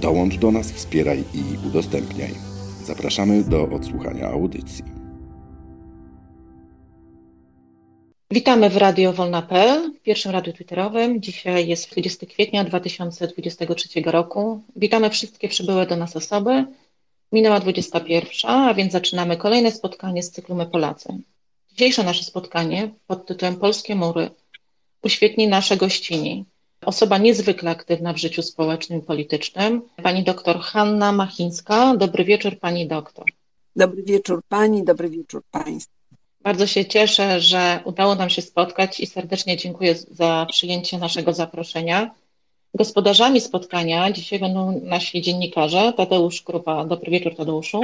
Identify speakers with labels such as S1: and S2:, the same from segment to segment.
S1: Dołącz do nas, wspieraj i udostępniaj. Zapraszamy do odsłuchania audycji.
S2: Witamy w Radio Wolna.pl, pierwszym radiu twitterowym. Dzisiaj jest 20 kwietnia 2023 roku. Witamy wszystkie przybyłe do nas osoby. Minęła 21, a więc zaczynamy kolejne spotkanie z cyklu My Polacy. Dzisiejsze nasze spotkanie pod tytułem Polskie Mury uświetni nasze gościni. Osoba niezwykle aktywna w życiu społecznym i politycznym, pani doktor Hanna Machińska. Dobry wieczór, pani doktor.
S3: Dobry wieczór pani, dobry wieczór państwu.
S2: Bardzo się cieszę, że udało nam się spotkać i serdecznie dziękuję za przyjęcie naszego zaproszenia. Gospodarzami spotkania dzisiaj będą nasi dziennikarze. Tadeusz Krupa. Dobry wieczór, Tadeuszu.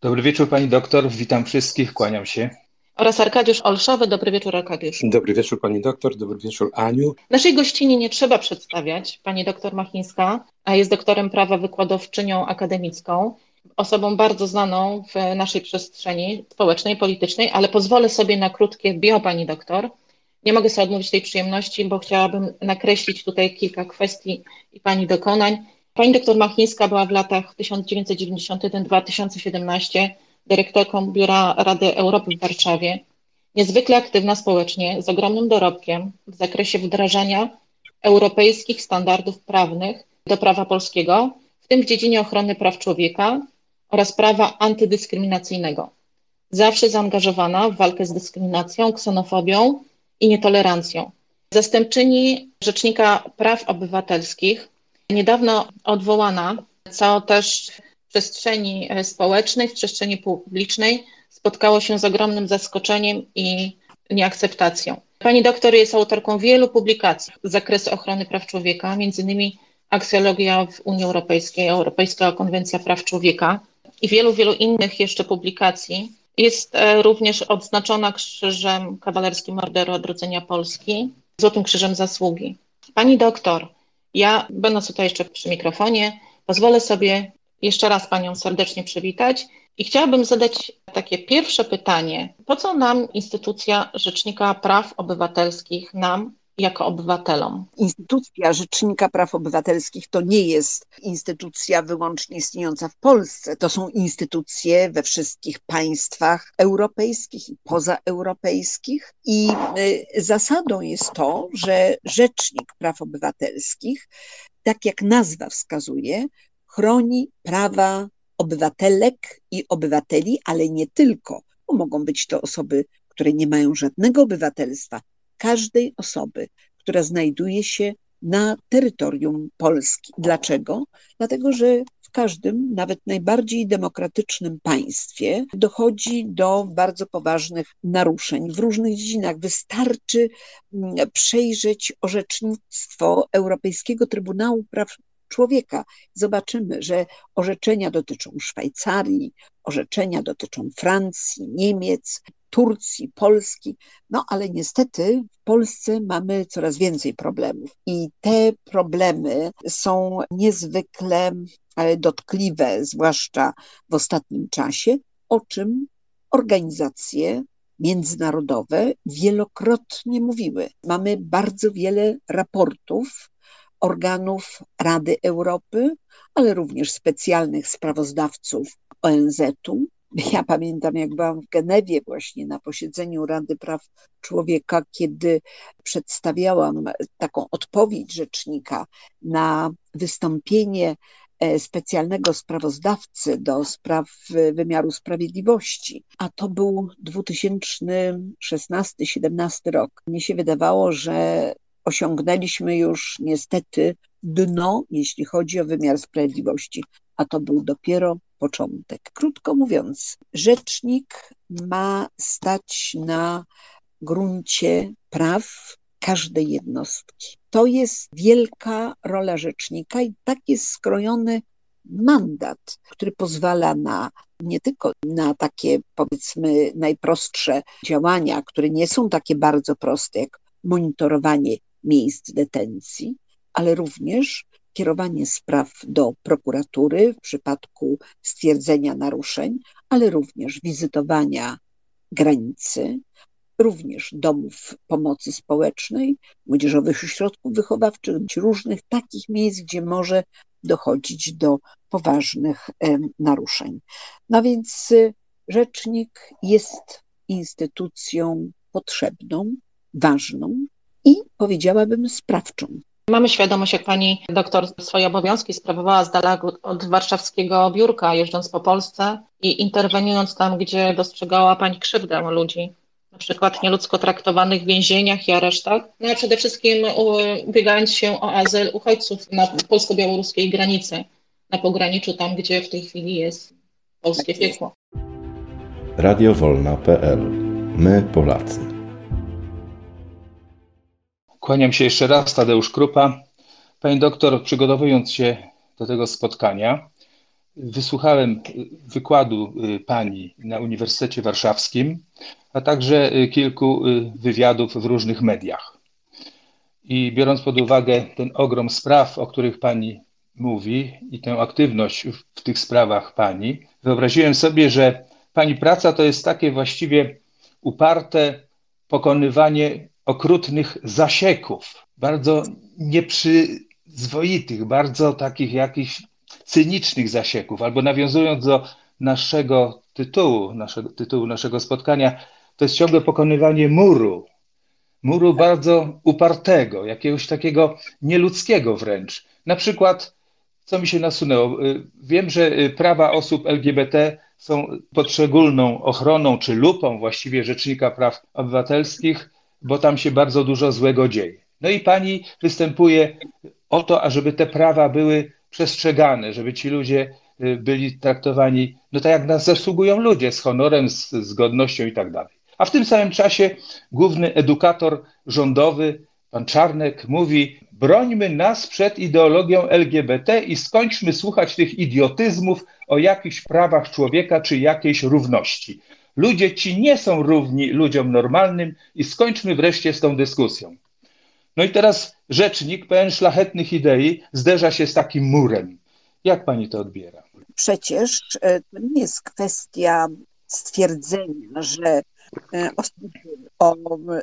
S4: Dobry wieczór, pani doktor. Witam wszystkich, kłaniam się.
S2: Oraz Arkadiusz Olszowy. Dobry wieczór, Arkadiusz.
S5: Dobry wieczór, pani doktor. Dobry wieczór, Aniu.
S2: Naszej gościni nie trzeba przedstawiać. Pani doktor Machińska a jest doktorem prawa wykładowczynią akademicką, osobą bardzo znaną w naszej przestrzeni społecznej, politycznej, ale pozwolę sobie na krótkie bio, pani doktor nie mogę sobie odmówić tej przyjemności, bo chciałabym nakreślić tutaj kilka kwestii i Pani dokonań. Pani doktor Machińska była w latach 1991-2017 dyrektorką Biura Rady Europy w Warszawie. Niezwykle aktywna społecznie, z ogromnym dorobkiem w zakresie wdrażania europejskich standardów prawnych do prawa polskiego, w tym w dziedzinie ochrony praw człowieka oraz prawa antydyskryminacyjnego. Zawsze zaangażowana w walkę z dyskryminacją, ksenofobią i nietolerancją. Zastępczyni Rzecznika Praw Obywatelskich, niedawno odwołana, co też przestrzeni społecznej, w przestrzeni publicznej spotkało się z ogromnym zaskoczeniem i nieakceptacją. Pani doktor jest autorką wielu publikacji z zakresu ochrony praw człowieka, innymi aksjologia w Unii Europejskiej, Europejska Konwencja Praw Człowieka i wielu, wielu innych jeszcze publikacji, jest e, również odznaczona Krzyżem Kawalerskim Orderu Odrodzenia Polski, Złotym Krzyżem Zasługi. Pani doktor, ja będąc tutaj jeszcze przy mikrofonie, pozwolę sobie jeszcze raz Panią serdecznie przywitać i chciałabym zadać takie pierwsze pytanie. Po co nam instytucja Rzecznika Praw Obywatelskich, nam, jako obywatelom.
S3: Instytucja Rzecznika Praw Obywatelskich to nie jest instytucja wyłącznie istniejąca w Polsce. To są instytucje we wszystkich państwach europejskich i pozaeuropejskich. I y, zasadą jest to, że Rzecznik Praw Obywatelskich, tak jak nazwa wskazuje, chroni prawa obywatelek i obywateli, ale nie tylko, bo mogą być to osoby, które nie mają żadnego obywatelstwa, każdej osoby, która znajduje się na terytorium Polski. Dlaczego? Dlatego, że w każdym, nawet najbardziej demokratycznym państwie dochodzi do bardzo poważnych naruszeń w różnych dziedzinach. Wystarczy mm, przejrzeć orzecznictwo Europejskiego Trybunału Praw Człowieka. Zobaczymy, że orzeczenia dotyczą Szwajcarii, orzeczenia dotyczą Francji, Niemiec, Turcji, Polski. No ale niestety w Polsce mamy coraz więcej problemów i te problemy są niezwykle e, dotkliwe, zwłaszcza w ostatnim czasie, o czym organizacje międzynarodowe wielokrotnie mówiły. Mamy bardzo wiele raportów organów Rady Europy, ale również specjalnych sprawozdawców ONZ-u, ja pamiętam, jak byłam w Genewie właśnie na posiedzeniu Rady Praw Człowieka, kiedy przedstawiałam taką odpowiedź rzecznika na wystąpienie e, specjalnego sprawozdawcy do spraw wymiaru sprawiedliwości, a to był 2016-17 rok. Mnie się wydawało, że osiągnęliśmy już niestety dno, jeśli chodzi o wymiar sprawiedliwości, a to był dopiero początek. Krótko mówiąc, rzecznik ma stać na gruncie praw każdej jednostki. To jest wielka rola rzecznika i tak jest skrojony mandat, który pozwala na nie tylko na takie, powiedzmy, najprostsze działania, które nie są takie bardzo proste, jak monitorowanie miejsc detencji, ale również kierowanie spraw do prokuratury w przypadku stwierdzenia naruszeń, ale również wizytowania granicy, również domów pomocy społecznej, młodzieżowych ośrodków wychowawczych, różnych takich miejsc, gdzie może dochodzić do poważnych naruszeń. No więc y, rzecznik jest instytucją potrzebną, ważną i powiedziałabym sprawczą.
S2: Mamy świadomość, jak pani doktor swoje obowiązki sprawowała z dala od warszawskiego biurka, jeżdżąc po Polsce i interweniując tam, gdzie dostrzegała pani krzywdę ludzi, na przykład nieludzko traktowanych w więzieniach i aresztach, no a przede wszystkim ubiegając się o azyl uchodźców na polsko-białoruskiej granicy, na pograniczu tam, gdzie w tej chwili jest polskie piekło.
S1: Radiowolna.pl My Polacy.
S4: Kłaniam się jeszcze raz, Tadeusz Krupa. Pani doktor, przygotowując się do tego spotkania, wysłuchałem wykładu y, pani na Uniwersytecie Warszawskim, a także y, kilku y, wywiadów w różnych mediach. I biorąc pod uwagę ten ogrom spraw, o których pani mówi i tę aktywność w tych sprawach pani, wyobraziłem sobie, że pani praca to jest takie właściwie uparte pokonywanie okrutnych zasieków, bardzo nieprzyzwoitych, bardzo takich jakichś cynicznych zasieków, albo nawiązując do naszego tytułu, naszego, tytułu naszego spotkania, to jest ciągle pokonywanie muru. Muru bardzo upartego, jakiegoś takiego nieludzkiego wręcz. Na przykład, co mi się nasunęło, y, wiem, że y, prawa osób LGBT są pod szczególną ochroną czy lupą właściwie Rzecznika Praw Obywatelskich, bo tam się bardzo dużo złego dzieje. No i pani występuje o to, ażeby te prawa były przestrzegane, żeby ci ludzie y, byli traktowani no tak, jak nas zasługują ludzie, z honorem, z, z godnością i tak dalej. A w tym samym czasie główny edukator rządowy, pan Czarnek, mówi: brońmy nas przed ideologią LGBT i skończmy słuchać tych idiotyzmów o jakichś prawach człowieka czy jakiejś równości. Ludzie ci nie są równi ludziom normalnym i skończmy wreszcie z tą dyskusją. No i teraz rzecznik pełen szlachetnych idei zderza się z takim murem. Jak pani to odbiera?
S3: Przecież e, to nie jest kwestia stwierdzenia, że e, osoby o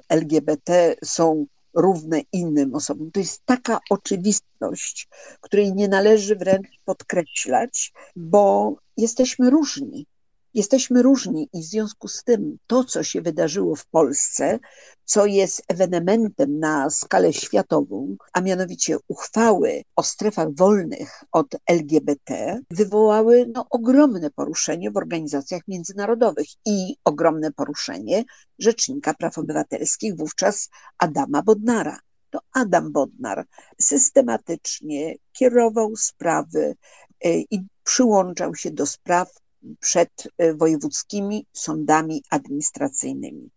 S3: LGBT są równe innym osobom. To jest taka oczywistość, której nie należy wręcz podkreślać, bo jesteśmy różni. Jesteśmy różni i w związku z tym to, co się wydarzyło w Polsce, co jest ewenementem na skalę światową, a mianowicie uchwały o strefach wolnych od LGBT, wywołały no, ogromne poruszenie w organizacjach międzynarodowych i ogromne poruszenie Rzecznika Praw Obywatelskich, wówczas Adama Bodnara. To Adam Bodnar systematycznie kierował sprawy e, i przyłączał się do spraw przed e, wojewódzkimi sądami administracyjnymi.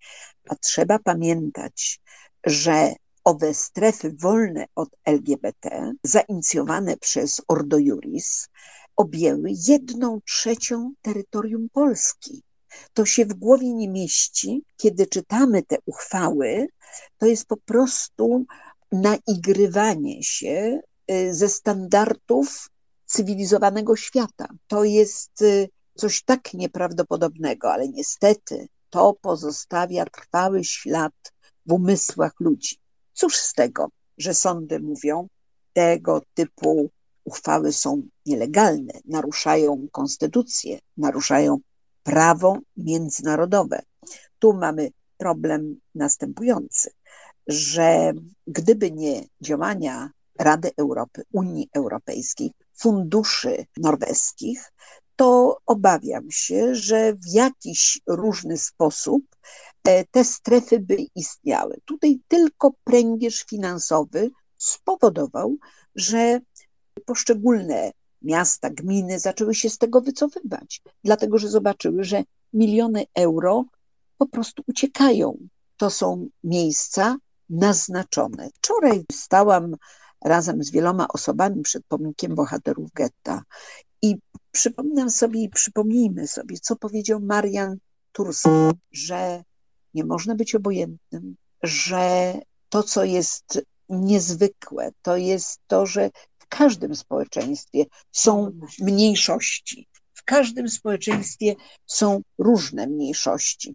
S3: A trzeba pamiętać, że owe strefy wolne od LGBT, zainicjowane przez Ordo Juris, objęły jedną trzecią terytorium Polski. To się w głowie nie mieści. Kiedy czytamy te uchwały, to jest po prostu naigrywanie się e, ze standardów cywilizowanego świata. To jest e, coś tak nieprawdopodobnego, ale niestety to pozostawia trwały ślad w umysłach ludzi. Cóż z tego, że sądy mówią, tego typu uchwały są nielegalne, naruszają konstytucję, naruszają prawo międzynarodowe. Tu mamy problem następujący, że gdyby nie działania Rady Europy, Unii Europejskiej, funduszy norweskich, to obawiam się, że w jakiś różny sposób e, te strefy by istniały. Tutaj tylko pręgierz finansowy spowodował, że poszczególne miasta, gminy zaczęły się z tego wycofywać, dlatego że zobaczyły, że miliony euro po prostu uciekają. To są miejsca naznaczone. Wczoraj stałam razem z wieloma osobami przed pomnikiem bohaterów getta przypominam sobie i przypomnijmy sobie, co powiedział Marian Turski, że nie można być obojętnym, że to, co jest niezwykłe, to jest to, że w każdym społeczeństwie są mniejszości. W każdym społeczeństwie są różne mniejszości,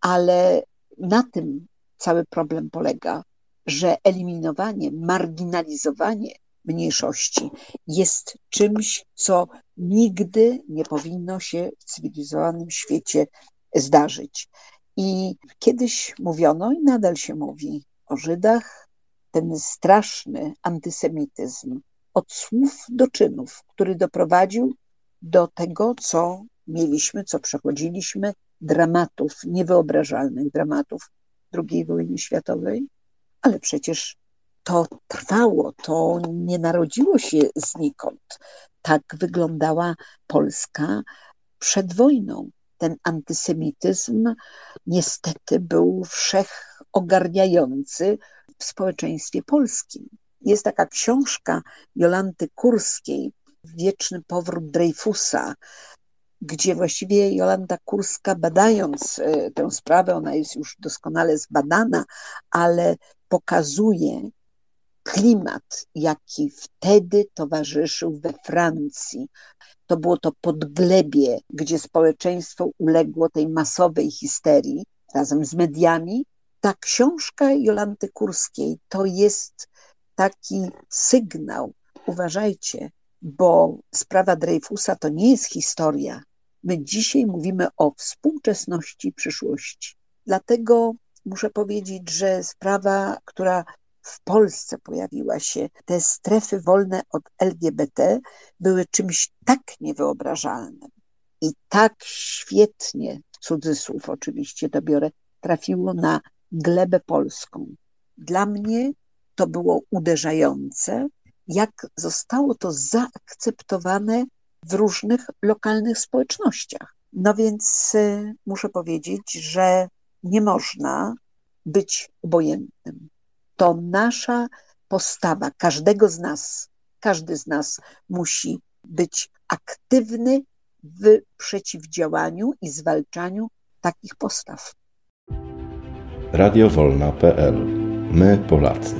S3: ale na tym cały problem polega, że eliminowanie, marginalizowanie mniejszości jest czymś, co nigdy nie powinno się w cywilizowanym świecie zdarzyć. I kiedyś mówiono i nadal się mówi o Żydach, ten straszny antysemityzm od słów do czynów, który doprowadził do tego, co mieliśmy, co przechodziliśmy, dramatów, niewyobrażalnych dramatów II wojny światowej, ale przecież to trwało, to nie narodziło się znikąd. Tak wyglądała Polska przed wojną. Ten antysemityzm niestety był wszechogarniający w społeczeństwie polskim. Jest taka książka Jolanty Kurskiej, Wieczny powrót Dreyfusa, gdzie właściwie Jolanta Kurska, badając e, tę sprawę, ona jest już doskonale zbadana, ale pokazuje klimat, jaki wtedy towarzyszył we Francji. To było to podglebie, gdzie społeczeństwo uległo tej masowej histerii razem z mediami. Ta książka Jolanty Kurskiej to jest taki sygnał. Uważajcie, bo sprawa Dreyfusa to nie jest historia. My dzisiaj mówimy o współczesności przyszłości. Dlatego muszę powiedzieć, że sprawa, która w Polsce pojawiła się, te strefy wolne od LGBT były czymś tak niewyobrażalnym i tak świetnie, cudzysłów oczywiście to biorę, trafiło na glebę polską. Dla mnie to było uderzające, jak zostało to zaakceptowane w różnych lokalnych społecznościach. No więc y, muszę powiedzieć, że nie można być obojętnym. To nasza postawa, każdego z nas, każdy z nas musi być aktywny w przeciwdziałaniu i zwalczaniu takich postaw.
S1: Radiowolna.pl My Polacy.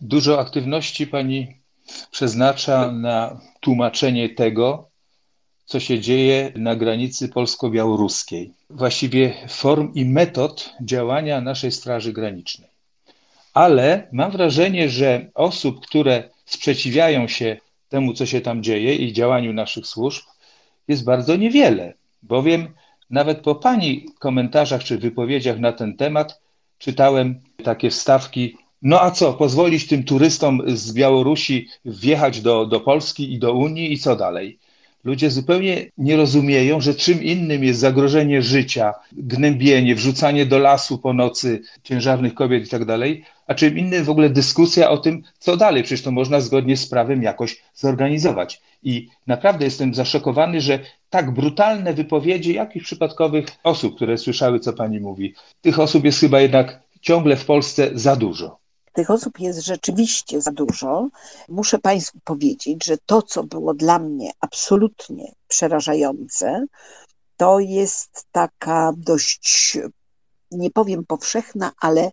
S4: Dużo aktywności pani przeznacza na tłumaczenie tego, co się dzieje na granicy polsko-białoruskiej. Właściwie form i metod działania naszej Straży Granicznej. Ale mam wrażenie, że osób, które sprzeciwiają się temu, co się tam dzieje i działaniu naszych służb, jest bardzo niewiele, bowiem nawet po Pani komentarzach czy wypowiedziach na ten temat czytałem takie wstawki. No a co, pozwolić tym turystom z Białorusi wjechać do, do Polski i do Unii i co dalej? Ludzie zupełnie nie rozumieją, że czym innym jest zagrożenie życia, gnębienie, wrzucanie do lasu po nocy ciężarnych kobiet i tak dalej, a czym innym w ogóle dyskusja o tym, co dalej. Przecież to można zgodnie z prawem jakoś zorganizować. I naprawdę jestem zaszokowany, że tak brutalne wypowiedzi jakichś przypadkowych osób, które słyszały, co pani mówi, tych osób jest chyba jednak ciągle w Polsce za dużo.
S3: Tych osób jest rzeczywiście za dużo. Muszę Państwu powiedzieć, że to, co było dla mnie absolutnie przerażające, to jest taka dość, nie powiem powszechna, ale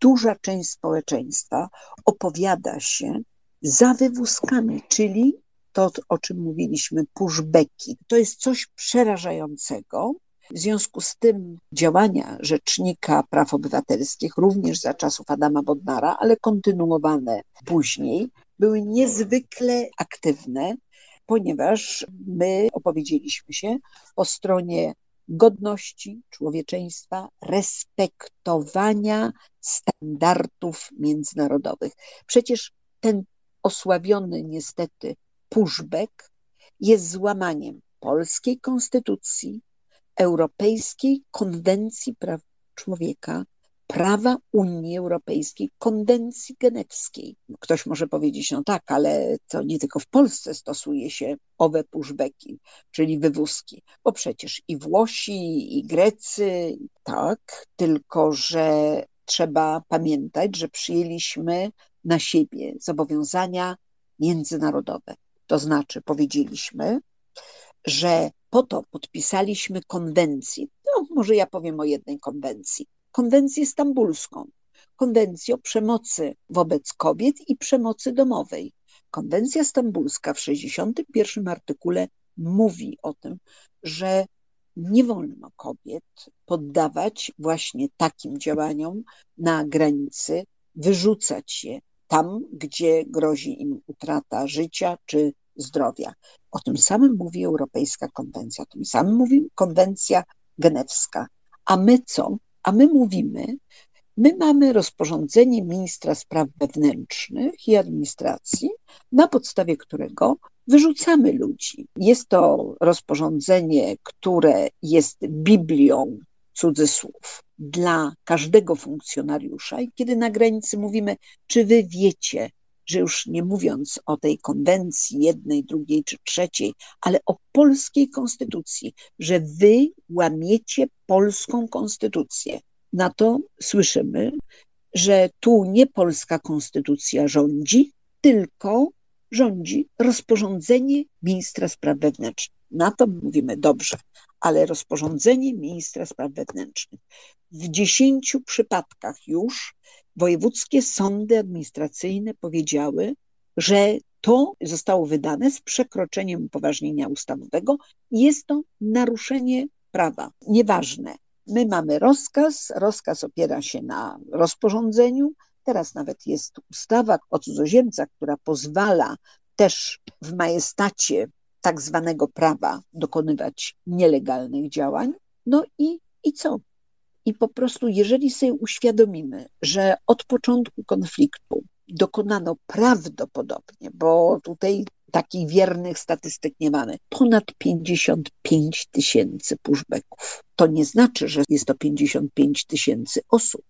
S3: duża część społeczeństwa opowiada się za wywózkami, czyli to, o czym mówiliśmy, pushbacki. To jest coś przerażającego. W związku z tym działania Rzecznika Praw Obywatelskich, również za czasów Adama Bodnara, ale kontynuowane później, były niezwykle aktywne, ponieważ my opowiedzieliśmy się po stronie godności człowieczeństwa, respektowania standardów międzynarodowych. Przecież ten osławiony niestety pushback jest złamaniem polskiej konstytucji, Europejskiej Konwencji Praw Człowieka, prawa Unii Europejskiej, konwencji genewskiej. Ktoś może powiedzieć, no tak, ale to nie tylko w Polsce stosuje się owe pushbacki, czyli wywózki, bo przecież i Włosi, i Grecy, tak, tylko że trzeba pamiętać, że przyjęliśmy na siebie zobowiązania międzynarodowe. To znaczy, powiedzieliśmy, że po to podpisaliśmy konwencję. No, może ja powiem o jednej konwencji. Konwencję stambulską. Konwencję o przemocy wobec kobiet i przemocy domowej. Konwencja stambulska w 61 artykule mówi o tym, że nie wolno kobiet poddawać właśnie takim działaniom na granicy, wyrzucać je tam, gdzie grozi im utrata życia czy zdrowia. O tym samym mówi Europejska Konwencja, o tym samym mówi Konwencja Genewska. A my co? A my mówimy, my mamy rozporządzenie ministra spraw wewnętrznych i administracji, na podstawie którego wyrzucamy ludzi. Jest to rozporządzenie, które jest Biblią cudzysłów dla każdego funkcjonariusza. I kiedy na granicy mówimy, czy wy wiecie, że już nie mówiąc o tej konwencji jednej, drugiej czy trzeciej, ale o polskiej konstytucji, że wy łamiecie polską konstytucję. Na to słyszymy, że tu nie polska konstytucja rządzi, tylko rządzi rozporządzenie ministra spraw wewnętrznych. Na to mówimy dobrze, ale rozporządzenie ministra spraw wewnętrznych. W dziesięciu przypadkach już wojewódzkie sądy administracyjne powiedziały, że to zostało wydane z przekroczeniem upoważnienia ustawowego i jest to naruszenie prawa. Nieważne. My mamy rozkaz, rozkaz opiera się na rozporządzeniu. Teraz nawet jest ustawa o cudzoziemcach, która pozwala też w majestacie tak zwanego prawa dokonywać nielegalnych działań. No i, i co? I po prostu, jeżeli sobie uświadomimy, że od początku konfliktu dokonano prawdopodobnie, bo tutaj takich wiernych statystyk nie mamy, ponad 55 tysięcy pushbacków. To nie znaczy, że jest to 55 tysięcy osób.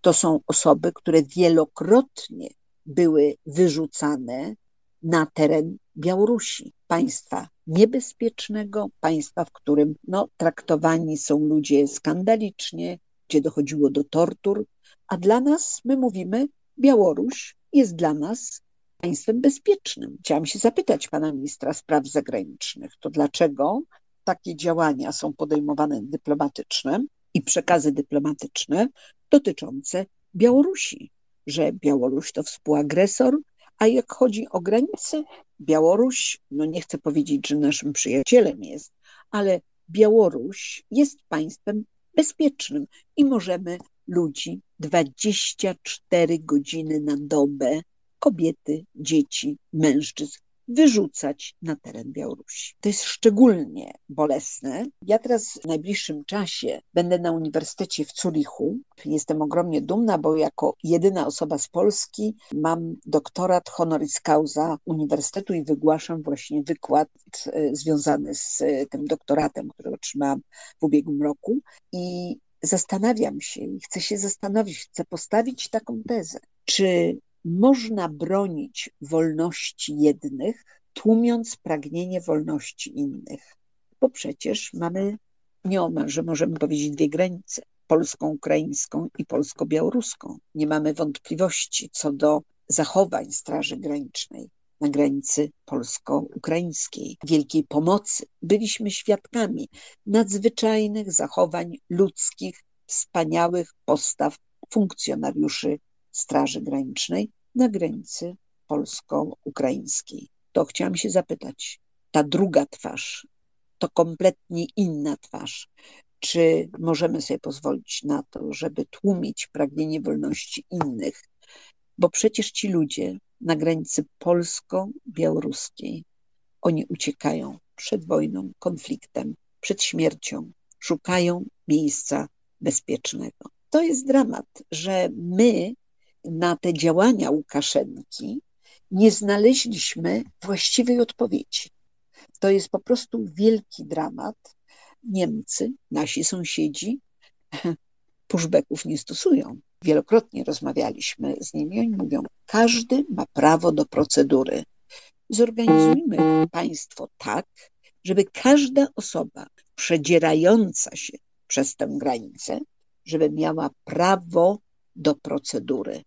S3: To są osoby, które wielokrotnie były wyrzucane na teren Białorusi, państwa niebezpiecznego, państwa, w którym no, traktowani są ludzie skandalicznie, gdzie dochodziło do tortur, a dla nas, my mówimy, Białoruś jest dla nas państwem bezpiecznym. Chciałam się zapytać pana ministra spraw zagranicznych, to dlaczego takie działania są podejmowane dyplomatyczne i przekazy dyplomatyczne dotyczące Białorusi, że Białoruś to współagresor, a jak chodzi o granice, Białoruś, no nie chcę powiedzieć, że naszym przyjacielem jest, ale Białoruś jest państwem bezpiecznym i możemy ludzi 24 godziny na dobę, kobiety, dzieci, mężczyzn wyrzucać na teren Białorusi. To jest szczególnie bolesne. Ja teraz w najbliższym czasie będę na Uniwersytecie w Zurichu. Jestem ogromnie dumna, bo jako jedyna osoba z Polski mam doktorat honoris causa Uniwersytetu i wygłaszam właśnie wykład e, związany z e, tym doktoratem, który otrzymałam w ubiegłym roku. I zastanawiam się i chcę się zastanowić, chcę postawić taką tezę, czy można bronić wolności jednych, tłumiąc pragnienie wolności innych. Bo przecież mamy nieomal, możemy powiedzieć dwie granice, polsko-ukraińską i polsko-białoruską. Nie mamy wątpliwości co do zachowań Straży Granicznej na granicy polsko-ukraińskiej, wielkiej pomocy. Byliśmy świadkami nadzwyczajnych zachowań ludzkich, wspaniałych postaw funkcjonariuszy Straży Granicznej na granicy polsko-ukraińskiej. To chciałam się zapytać, ta druga twarz, to kompletnie inna twarz. Czy możemy sobie pozwolić na to, żeby tłumić pragnienie wolności innych? Bo przecież ci ludzie na granicy polsko-białoruskiej, oni uciekają przed wojną, konfliktem, przed śmiercią, szukają miejsca bezpiecznego. To jest dramat, że my na te działania Łukaszenki nie znaleźliśmy właściwej odpowiedzi. To jest po prostu wielki dramat. Niemcy, nasi sąsiedzi, pushbacków nie stosują. Wielokrotnie rozmawialiśmy z nimi, oni mówią, każdy ma prawo do procedury. Zorganizujmy państwo tak, żeby każda osoba przedzierająca się przez tę granicę, żeby miała prawo do procedury.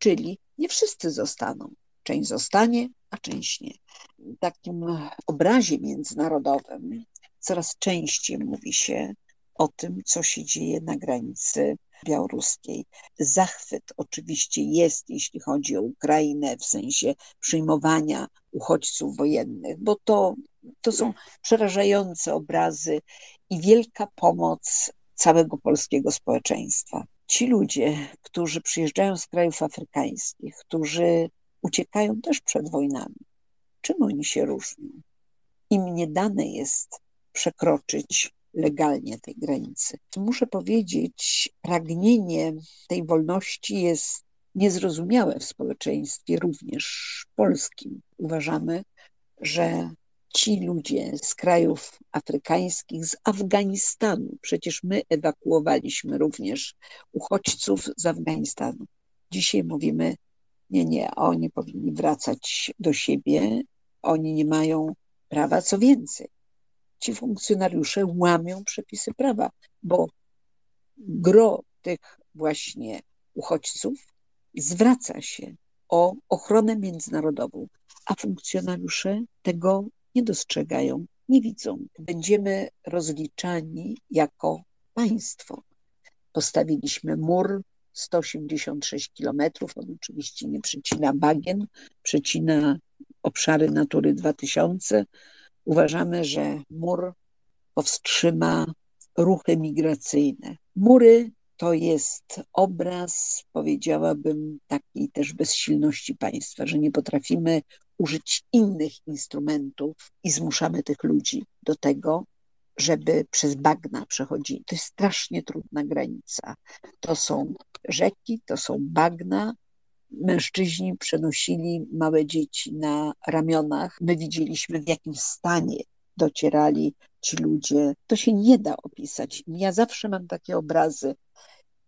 S3: Czyli nie wszyscy zostaną. Część zostanie, a część nie. takim obrazie międzynarodowym coraz częściej mówi się o tym, co się dzieje na granicy białoruskiej. Zachwyt oczywiście jest, jeśli chodzi o Ukrainę, w sensie przyjmowania uchodźców wojennych, bo to, to są przerażające obrazy i wielka pomoc całego polskiego społeczeństwa. Ci ludzie, którzy przyjeżdżają z krajów afrykańskich, którzy uciekają też przed wojnami, czym oni się różnią? Im nie dane jest przekroczyć legalnie tej granicy. Muszę powiedzieć, pragnienie tej wolności jest niezrozumiałe w społeczeństwie również polskim. Uważamy, że ci ludzie z krajów afrykańskich, z Afganistanu, przecież my ewakuowaliśmy również uchodźców z Afganistanu. Dzisiaj mówimy, nie, nie, oni powinni wracać do siebie, oni nie mają prawa, co więcej ci funkcjonariusze łamią przepisy prawa, bo gro tych właśnie uchodźców zwraca się o ochronę międzynarodową, a funkcjonariusze tego nie dostrzegają, nie widzą. Będziemy rozliczani jako państwo. Postawiliśmy mur 186 kilometrów, on oczywiście nie przecina bagien, przecina obszary Natury 2000, Uważamy, że mur powstrzyma ruchy migracyjne. Mury to jest obraz, powiedziałabym, takiej też bezsilności państwa, że nie potrafimy użyć innych instrumentów i zmuszamy tych ludzi do tego, żeby przez bagna przechodzili. To jest strasznie trudna granica. To są rzeki, to są bagna, mężczyźni przenosili małe dzieci na ramionach. My widzieliśmy, w jakim stanie docierali ci ludzie. To się nie da opisać. Ja zawsze mam takie obrazy.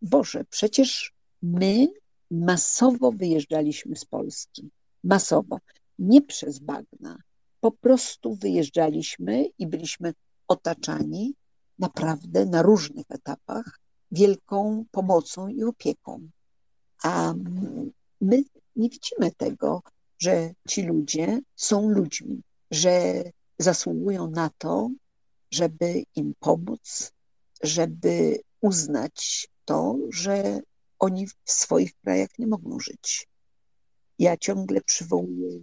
S3: Boże, przecież my masowo wyjeżdżaliśmy z Polski. Masowo. Nie przez bagna. Po prostu wyjeżdżaliśmy i byliśmy otaczani naprawdę na różnych etapach wielką pomocą i opieką. A my nie widzimy tego, że ci ludzie są ludźmi, że zasługują na to, żeby im pomóc, żeby uznać to, że oni w swoich krajach nie mogą żyć. Ja ciągle przywołuję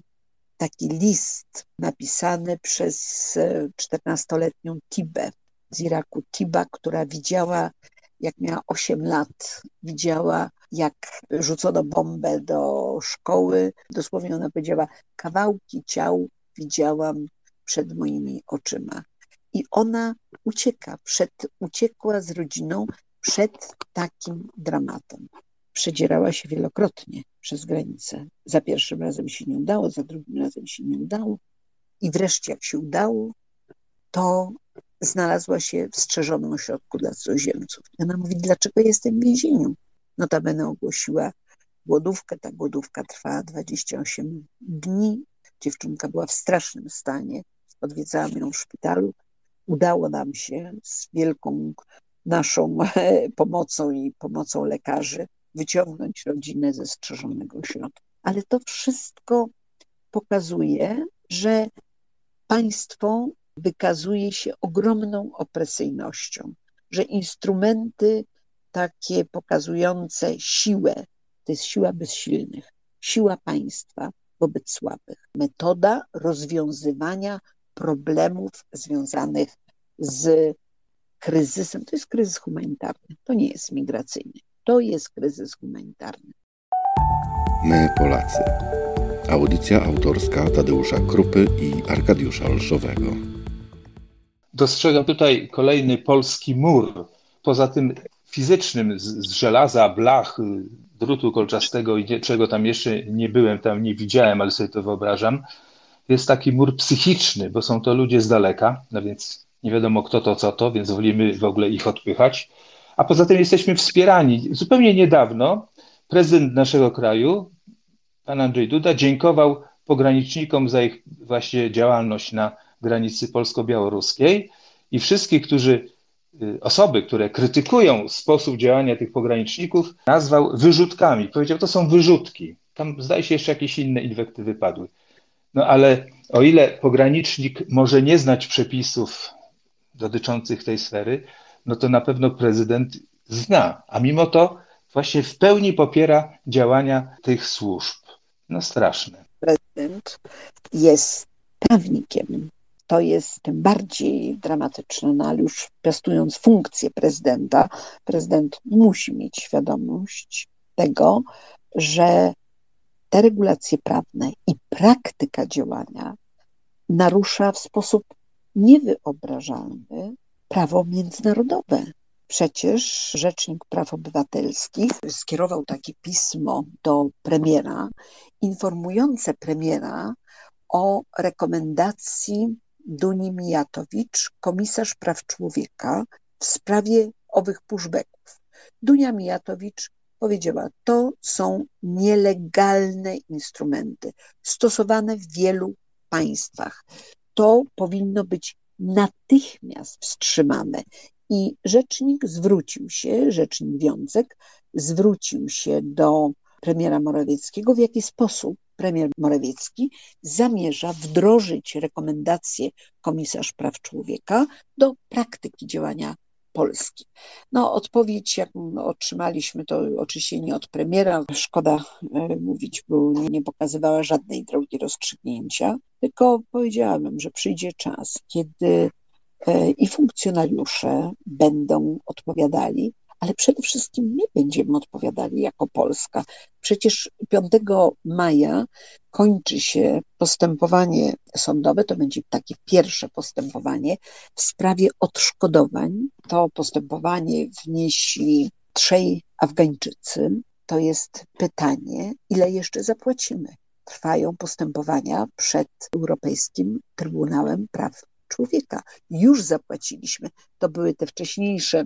S3: taki list napisany przez 14-letnią e, Tibę z Iraku. Tiba, która widziała jak miała 8 lat, widziała, jak rzucono bombę do szkoły. Dosłownie ona powiedziała: Kawałki ciał widziałam przed moimi oczyma. I ona ucieka, przed, uciekła z rodziną przed takim dramatem. Przedzierała się wielokrotnie przez granicę. Za pierwszym razem się nie udało, za drugim razem się nie udało. I wreszcie, jak się udało, to znalazła się w strzeżonym ośrodku dla cudzoziemców. I ona mówi, dlaczego jestem w więzieniu? Notabene ogłosiła głodówkę. Ta głodówka trwała 28 dni. Dziewczynka była w strasznym stanie. Odwiedzałam ją w szpitalu. Udało nam się z wielką naszą pomocą i pomocą lekarzy wyciągnąć rodzinę ze strzeżonego ośrodka. Ale to wszystko pokazuje, że państwo wykazuje się ogromną opresyjnością, że instrumenty takie pokazujące siłę, to jest siła bezsilnych, siła państwa wobec słabych, metoda rozwiązywania problemów związanych z kryzysem. To jest kryzys humanitarny, to nie jest migracyjny, to jest kryzys humanitarny.
S1: My, Polacy. Audycja autorska Tadeusza Krupy i Arkadiusza Olszowego.
S4: Dostrzegam tutaj kolejny polski mur. Poza tym fizycznym z, z żelaza, blach, drutu kolczastego i czego tam jeszcze nie byłem, tam nie widziałem, ale sobie to wyobrażam. Jest taki mur psychiczny, bo są to ludzie z daleka, no więc nie wiadomo kto to, co to, więc wolimy w ogóle ich odpychać. A poza tym jesteśmy wspierani. Zupełnie niedawno prezydent naszego kraju, pan Andrzej Duda, dziękował pogranicznikom za ich właśnie działalność na granicy polsko-białoruskiej i wszystkich, którzy, y, osoby, które krytykują sposób działania tych pograniczników, nazwał wyrzutkami. Powiedział, to są wyrzutki. Tam zdaje się jeszcze jakieś inne inwektywy padły. No ale o ile pogranicznik może nie znać przepisów dotyczących tej sfery, no to na pewno prezydent zna, a mimo to właśnie w pełni popiera działania tych służb. No straszne.
S3: Prezydent jest prawnikiem. To jest tym bardziej dramatyczne, no ale już piastując funkcję prezydenta, prezydent musi mieć świadomość tego, że te regulacje prawne i praktyka działania narusza w sposób niewyobrażalny prawo międzynarodowe. Przecież Rzecznik Praw Obywatelskich skierował takie pismo do premiera, informujące premiera o rekomendacji Duni Mijatowicz, komisarz praw człowieka w sprawie owych pushbacków. Dunia Mijatowicz powiedziała, to są nielegalne instrumenty stosowane w wielu państwach. To powinno być natychmiast wstrzymane. I rzecznik zwrócił się, rzecznik Wiącek zwrócił się do premiera Morawieckiego, w jaki sposób premier Morawiecki zamierza wdrożyć rekomendacje komisarz praw człowieka do praktyki działania Polski. No, odpowiedź, jaką otrzymaliśmy, to oczywiście nie od premiera, szkoda e, mówić, bo nie pokazywała żadnej drogi rozstrzygnięcia, tylko powiedziałabym, że przyjdzie czas, kiedy e, i funkcjonariusze będą odpowiadali ale przede wszystkim my będziemy odpowiadali jako Polska. Przecież 5 maja kończy się postępowanie sądowe, to będzie takie pierwsze postępowanie w sprawie odszkodowań. To postępowanie wnieśli trzej Afgańczycy. To jest pytanie, ile jeszcze zapłacimy? Trwają postępowania przed Europejskim Trybunałem Praw człowieka. Już zapłaciliśmy. To były te wcześniejsze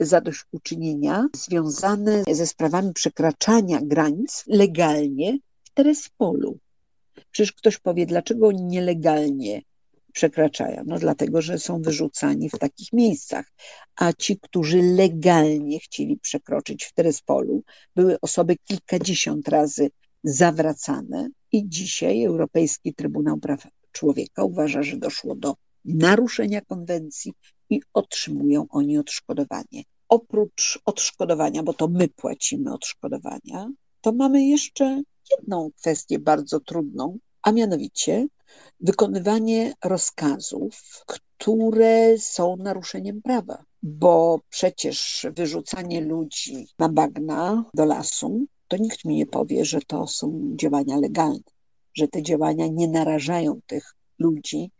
S3: zadośćuczynienia związane ze sprawami przekraczania granic legalnie w Terespolu. Przecież ktoś powie, dlaczego nielegalnie przekraczają? No dlatego, że są wyrzucani w takich miejscach. A ci, którzy legalnie chcieli przekroczyć w Terespolu, były osoby kilkadziesiąt razy zawracane i dzisiaj Europejski Trybunał Praw Człowieka uważa, że doszło do naruszenia konwencji i otrzymują oni odszkodowanie. Oprócz odszkodowania, bo to my płacimy odszkodowania, to mamy jeszcze jedną kwestię bardzo trudną, a mianowicie wykonywanie rozkazów, które są naruszeniem prawa, bo przecież wyrzucanie ludzi na bagna do lasu, to nikt mi nie powie, że to są działania legalne, że te działania nie narażają tych ludzi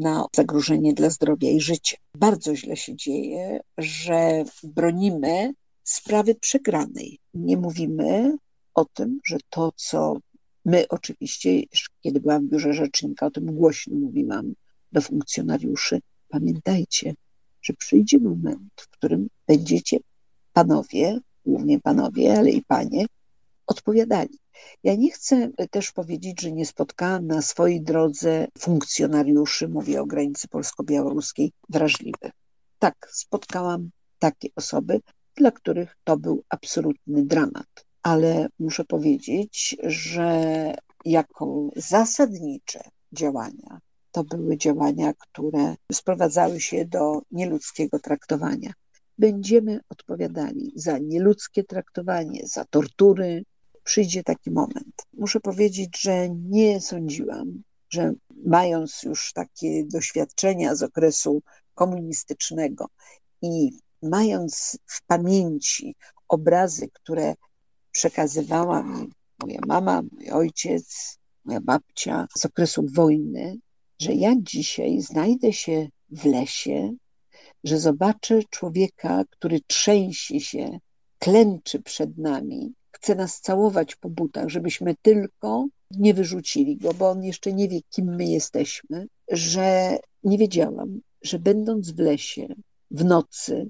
S3: na zagrożenie dla zdrowia i życia. Bardzo źle się dzieje, że bronimy sprawy przegranej. Nie mówimy o tym, że to, co my oczywiście, kiedy byłam w biurze rzecznika, o tym głośno mówiłam do funkcjonariuszy, pamiętajcie, że przyjdzie moment, w którym będziecie panowie, głównie panowie, ale i panie, odpowiadali. Ja nie chcę też powiedzieć, że nie spotkałam na swojej drodze funkcjonariuszy, mówię o granicy polsko-białoruskiej, wrażliwych. Tak, spotkałam takie osoby, dla których to był absolutny dramat. Ale muszę powiedzieć, że jako zasadnicze działania to były działania, które sprowadzały się do nieludzkiego traktowania. Będziemy odpowiadali za nieludzkie traktowanie, za tortury, przyjdzie taki moment. Muszę powiedzieć, że nie sądziłam, że mając już takie doświadczenia z okresu komunistycznego i mając w pamięci obrazy, które przekazywała mi moja mama, mój ojciec, moja babcia z okresu wojny, że ja dzisiaj znajdę się w lesie, że zobaczę człowieka, który trzęsie się, klęczy przed nami chce nas całować po butach, żebyśmy tylko nie wyrzucili go, bo on jeszcze nie wie, kim my jesteśmy, że nie wiedziałam, że będąc w lesie w nocy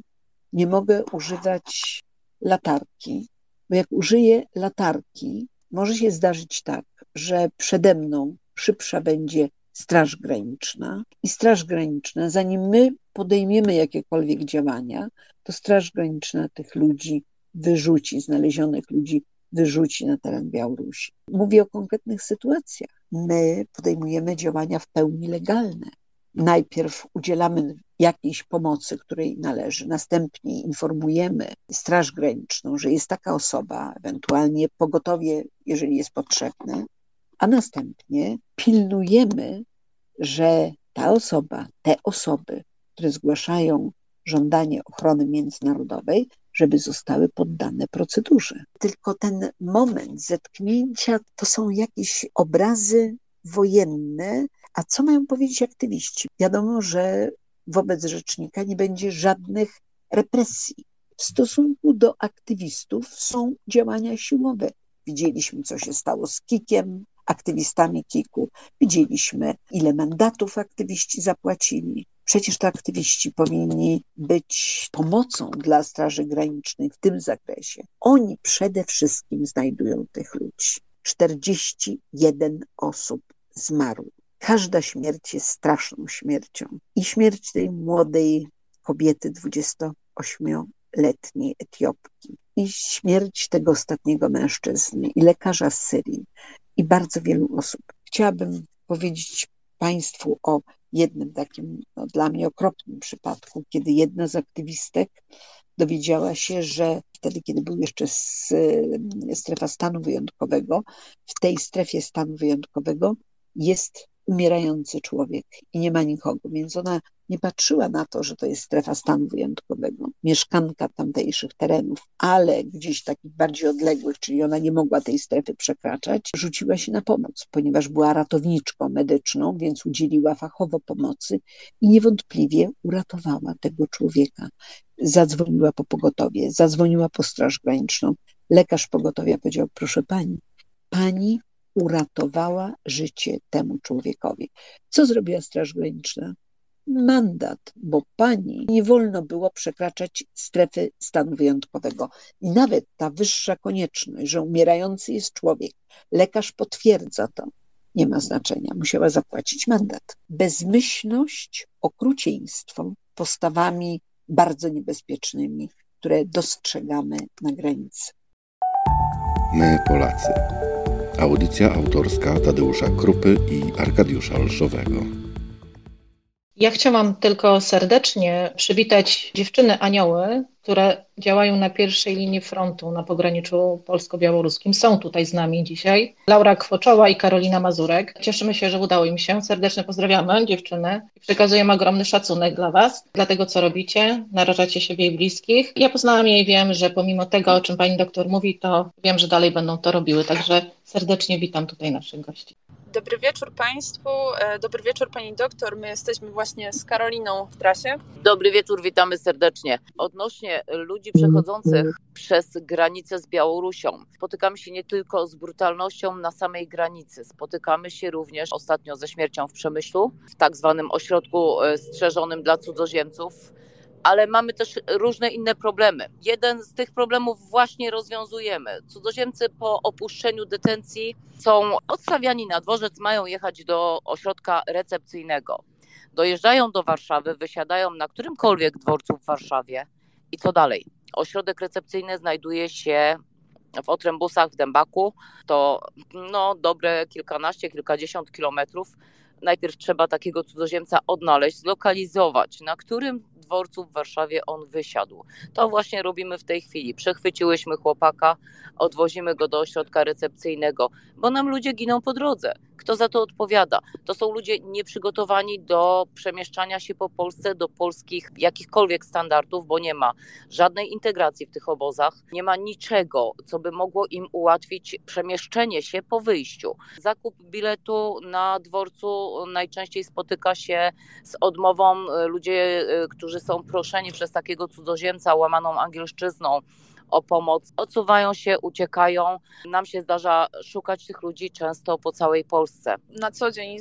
S3: nie mogę używać latarki, bo jak użyję latarki, może się zdarzyć tak, że przede mną szybsza będzie Straż Graniczna i Straż Graniczna, zanim my podejmiemy jakiekolwiek działania, to Straż Graniczna tych ludzi wyrzuci znalezionych ludzi wyrzuci na teren Białorusi. Mówię o konkretnych sytuacjach. My podejmujemy działania w pełni legalne. Najpierw udzielamy jakiejś pomocy, której należy, następnie informujemy Straż Graniczną, że jest taka osoba, ewentualnie pogotowie, jeżeli jest potrzebne, a następnie pilnujemy, że ta osoba, te osoby, które zgłaszają żądanie ochrony międzynarodowej, żeby zostały poddane procedurze. Tylko ten moment zetknięcia to są jakieś obrazy wojenne, a co mają powiedzieć aktywiści? Wiadomo, że wobec rzecznika nie będzie żadnych represji. W stosunku do aktywistów są działania siłowe. Widzieliśmy, co się stało z Kikiem, aktywistami Kiku. Widzieliśmy, ile mandatów aktywiści zapłacili. Przecież to aktywiści powinni być pomocą dla Straży Granicznej w tym zakresie. Oni przede wszystkim znajdują tych ludzi. 41 osób zmarło. Każda śmierć jest straszną śmiercią. I śmierć tej młodej kobiety, 28-letniej Etiopki, i śmierć tego ostatniego mężczyzny, i lekarza z Syrii, i bardzo wielu osób. Chciałabym powiedzieć Państwu o jednym takim no, dla mnie okropnym przypadku, kiedy jedna z aktywistek dowiedziała się, że wtedy, kiedy był jeszcze strefa stanu wyjątkowego, w tej strefie stanu wyjątkowego jest umierający człowiek i nie ma nikogo, więc ona nie patrzyła na to, że to jest strefa stanu wyjątkowego, mieszkanka tamtejszych terenów, ale gdzieś takich bardziej odległych, czyli ona nie mogła tej strefy przekraczać, rzuciła się na pomoc, ponieważ była ratowniczką medyczną, więc udzieliła fachowo pomocy i niewątpliwie uratowała tego człowieka. Zadzwoniła po pogotowie, zadzwoniła po Straż Graniczną. Lekarz pogotowia powiedział: Proszę pani, pani uratowała życie temu człowiekowi. Co zrobiła Straż Graniczna? Mandat, bo pani nie wolno było przekraczać strefy stanu wyjątkowego. I nawet ta wyższa konieczność, że umierający jest człowiek, lekarz potwierdza to, nie ma znaczenia. Musiała zapłacić mandat. Bezmyślność, okrucieństwo postawami bardzo niebezpiecznymi, które dostrzegamy na granicy.
S1: My, Polacy. Audycja autorska Tadeusza Krupy i Arkadiusza Olszowego.
S2: Ja chciałam tylko serdecznie przywitać dziewczyny anioły, które działają na pierwszej linii frontu na pograniczu polsko-białoruskim. Są tutaj z nami dzisiaj. Laura Kwoczoła i Karolina Mazurek. Cieszymy się, że udało im się. Serdecznie pozdrawiamy dziewczyny przekazujemy ogromny szacunek dla Was, dla tego, co robicie. Narażacie siebie i bliskich. Ja poznałam je i wiem, że pomimo tego, o czym pani doktor mówi, to wiem, że dalej będą to robiły. Także serdecznie witam tutaj naszych gości.
S6: Dobry wieczór Państwu, e, dobry wieczór Pani doktor. My jesteśmy właśnie z Karoliną w trasie.
S7: Dobry wieczór, witamy serdecznie. Odnośnie ludzi przechodzących przez granicę z Białorusią, spotykamy się nie tylko z brutalnością na samej granicy, spotykamy się również ostatnio ze śmiercią w Przemyślu, w tak zwanym ośrodku e, strzeżonym dla cudzoziemców ale mamy też różne inne problemy. Jeden z tych problemów właśnie rozwiązujemy. Cudzoziemcy po opuszczeniu detencji są odstawiani na dworzec, mają jechać do ośrodka recepcyjnego. Dojeżdżają do Warszawy, wysiadają na którymkolwiek dworcu w Warszawie i co dalej? Ośrodek recepcyjny znajduje się w Otrębusach w Dębaku. To no, dobre kilkanaście, kilkadziesiąt kilometrów. Najpierw trzeba takiego cudzoziemca odnaleźć, zlokalizować, na którym dworcu w Warszawie on wysiadł. To właśnie robimy w tej chwili. Przechwyciłyśmy chłopaka, odwozimy go do ośrodka recepcyjnego, bo nam ludzie giną po drodze. Kto za to odpowiada? To są ludzie nieprzygotowani do przemieszczania się po Polsce, do polskich jakichkolwiek standardów, bo nie ma żadnej integracji w tych obozach, nie ma niczego, co by mogło im ułatwić przemieszczenie się po wyjściu. Zakup biletu na dworcu najczęściej spotyka się z odmową. Ludzie, y, którzy są proszeni przez takiego cudzoziemca łamaną angielszczyzną, o pomoc, odsuwają się, uciekają. Nam się zdarza szukać tych ludzi często po całej Polsce.
S6: Na co dzień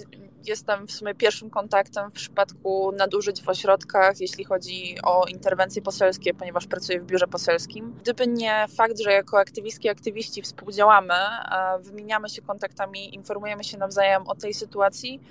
S6: jestem w sumie pierwszym kontaktem w przypadku nadużyć w ośrodkach, jeśli chodzi o interwencje poselskie, ponieważ pracuję w biurze poselskim. Gdyby nie fakt, że jako aktywistki i aktywiści współdziałamy, wymieniamy się kontaktami, informujemy się nawzajem o tej sytuacji,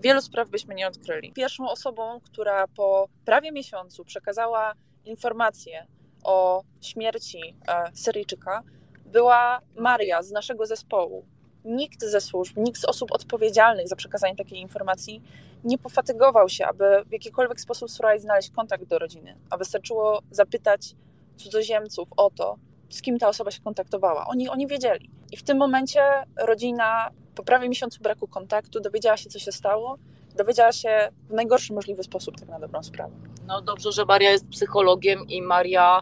S6: wielu spraw byśmy nie odkryli. Pierwszą osobą, która po prawie miesiącu przekazała informacje o śmierci e, Syryjczyka była Maria z naszego zespołu. Nikt ze służb, nikt z osób odpowiedzialnych za przekazanie takiej informacji nie pofatygował się, aby w jakikolwiek sposób spróbować znaleźć kontakt do rodziny, a wystarczyło zapytać cudzoziemców o to, z kim ta osoba się kontaktowała. Oni, oni wiedzieli. I w tym momencie rodzina po prawie miesiącu braku kontaktu dowiedziała się, co się stało, dowiedziała się w najgorszy możliwy sposób, tak na dobrą sprawę.
S7: No dobrze, że Maria jest psychologiem i Maria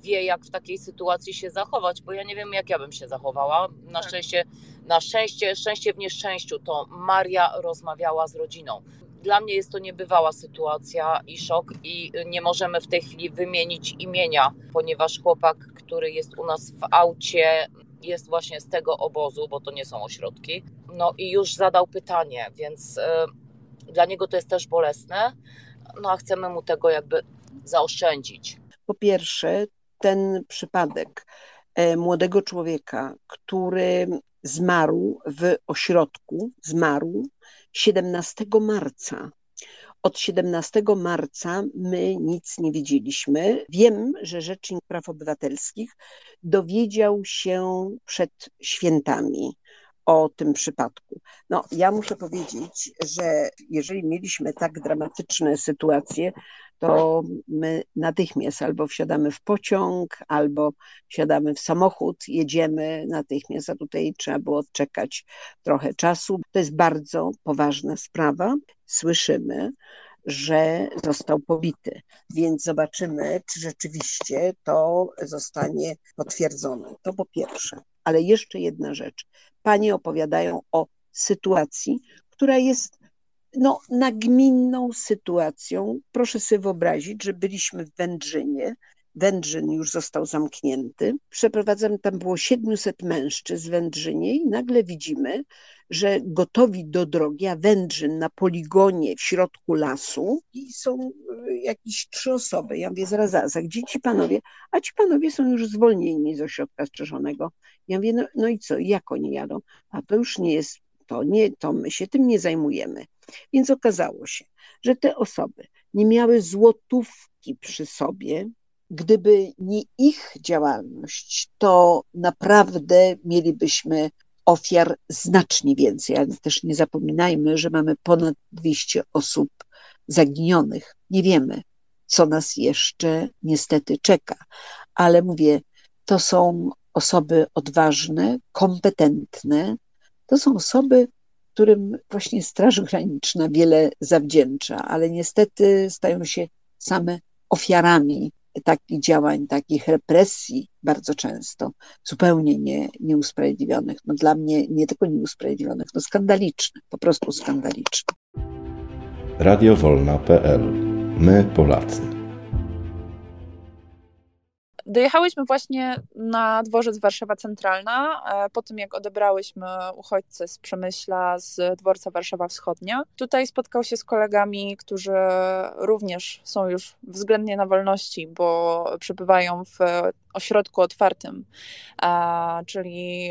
S7: wie, jak w takiej sytuacji się zachować, bo ja nie wiem, jak ja bym się zachowała. Na tak. szczęście, na szczęście, szczęście w nieszczęściu, to Maria rozmawiała z rodziną. Dla mnie jest to niebywała sytuacja i szok, i nie możemy w tej chwili wymienić imienia, ponieważ chłopak, który jest u nas w aucie, jest właśnie z tego obozu, bo to nie są ośrodki. No i już zadał pytanie, więc y, dla niego to jest też bolesne, no a chcemy mu tego jakby zaoszczędzić.
S3: Po pierwsze, ten przypadek e, młodego człowieka, który zmarł w ośrodku, zmarł 17 marca. Od 17 marca my nic nie wiedzieliśmy. Wiem, że Rzecznik Praw Obywatelskich dowiedział się przed świętami o tym przypadku. No, ja muszę powiedzieć, że jeżeli mieliśmy tak dramatyczne sytuacje, to my natychmiast albo wsiadamy w pociąg, albo wsiadamy w samochód, jedziemy natychmiast, a tutaj trzeba było odczekać trochę czasu. To jest bardzo poważna sprawa. Słyszymy, że został pobity. Więc zobaczymy, czy rzeczywiście to zostanie potwierdzone. To po pierwsze. Ale jeszcze jedna rzecz. Panie opowiadają o sytuacji, która jest no, nagminną sytuacją. Proszę sobie wyobrazić, że byliśmy w Wędrzynie, Wędrzyn już został zamknięty. Przeprowadzam, tam było 700 mężczyzn w Wędrzynie i nagle widzimy, że gotowi do drogi, a Wędrzyn na poligonie w środku lasu i są e, jakieś trzy osoby. Ja mówię, zaraz, zaraz, a gdzie ci panowie? A ci panowie są już zwolnieni z ośrodka strzeżonego. Ja mówię, no, no i co, jak oni jadą? A to już nie jest to, nie, to my się tym nie zajmujemy. Więc okazało się, że te osoby nie miały złotówki przy sobie, gdyby nie ich działalność, to naprawdę mielibyśmy ofiar znacznie więcej, ale też nie zapominajmy, że mamy ponad 200 osób zaginionych. Nie wiemy, co nas jeszcze niestety czeka, ale mówię, to są osoby odważne, kompetentne, to są osoby, którym właśnie Straż Graniczna wiele zawdzięcza, ale niestety stają się same ofiarami takich działań, takich represji bardzo często, zupełnie nie, nieusprawiedliwionych. No dla mnie nie tylko nieusprawiedliwionych, no skandalicznych, po prostu skandalicznych.
S1: Radiowolna.pl My Polacy.
S6: Dojechałyśmy właśnie na dworzec Warszawa Centralna, e, po tym jak odebrałyśmy uchodźcę z Przemyśla, z dworca Warszawa Wschodnia. Tutaj spotkał się z kolegami, którzy również są już względnie na wolności, bo przebywają w ośrodku otwartym, czyli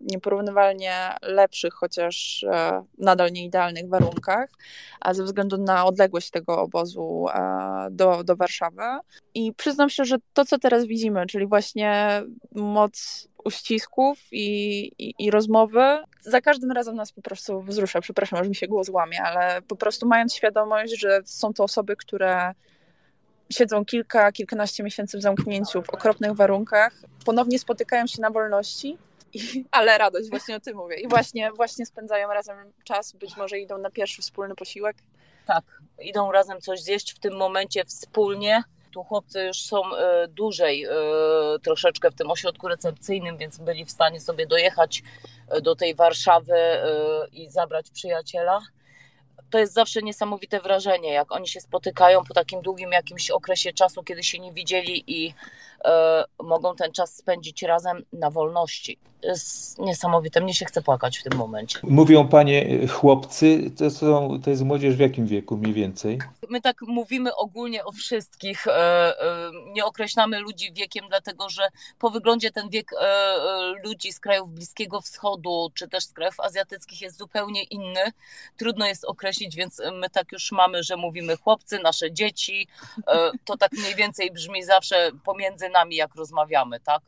S6: nieporównywalnie lepszych, chociaż e, nadal nieidealnych warunkach, a ze względu na odległość tego obozu do, do Warszawy. I przyznam się, że to, co teraz widzimy, czyli właśnie moc uścisków i, i, i, rozmowy, za każdym razem nas po prostu wzrusza. Przepraszam, że mi się głos łamie, ale po prostu mając świadomość, że są to osoby, które siedzą kilka, kilkanaście miesięcy w zamknięciu w okropnych warunkach, ponownie spotykają się na wolności, i, ale radość, właśnie o tym mówię. I właśnie, właśnie spędzają razem czas, być może idą na pierwszy wspólny posiłek.
S7: Tak, idą razem coś zjeść w tym momencie wspólnie tu chłopcy już są e, dłużej e, troszeczkę w tym ośrodku recepcyjnym, więc byli w stanie sobie dojechać e, do tej Warszawy i zabrać przyjaciela. To jest zawsze niesamowite wrażenie, jak oni się spotykają po takim długim jakimś okresie czasu, kiedy się nie widzieli i mogą ten czas spędzić razem na wolności. To jest niesamowite, mnie się chce płakać w tym momencie.
S4: Mówią panie chłopcy, to, są, to jest młodzież w jakim wieku mniej więcej?
S7: My tak mówimy ogólnie o wszystkich, e, e, nie określamy ludzi wiekiem, dlatego że po wyglądzie ten wiek ludzi z krajów Bliskiego Wschodu, czy też z krajów azjatyckich jest zupełnie inny. Trudno jest określić, więc my tak już mamy, że mówimy chłopcy, nasze dzieci. To tak mniej więcej brzmi zawsze pomiędzy nami, jak rozmawiamy, tak?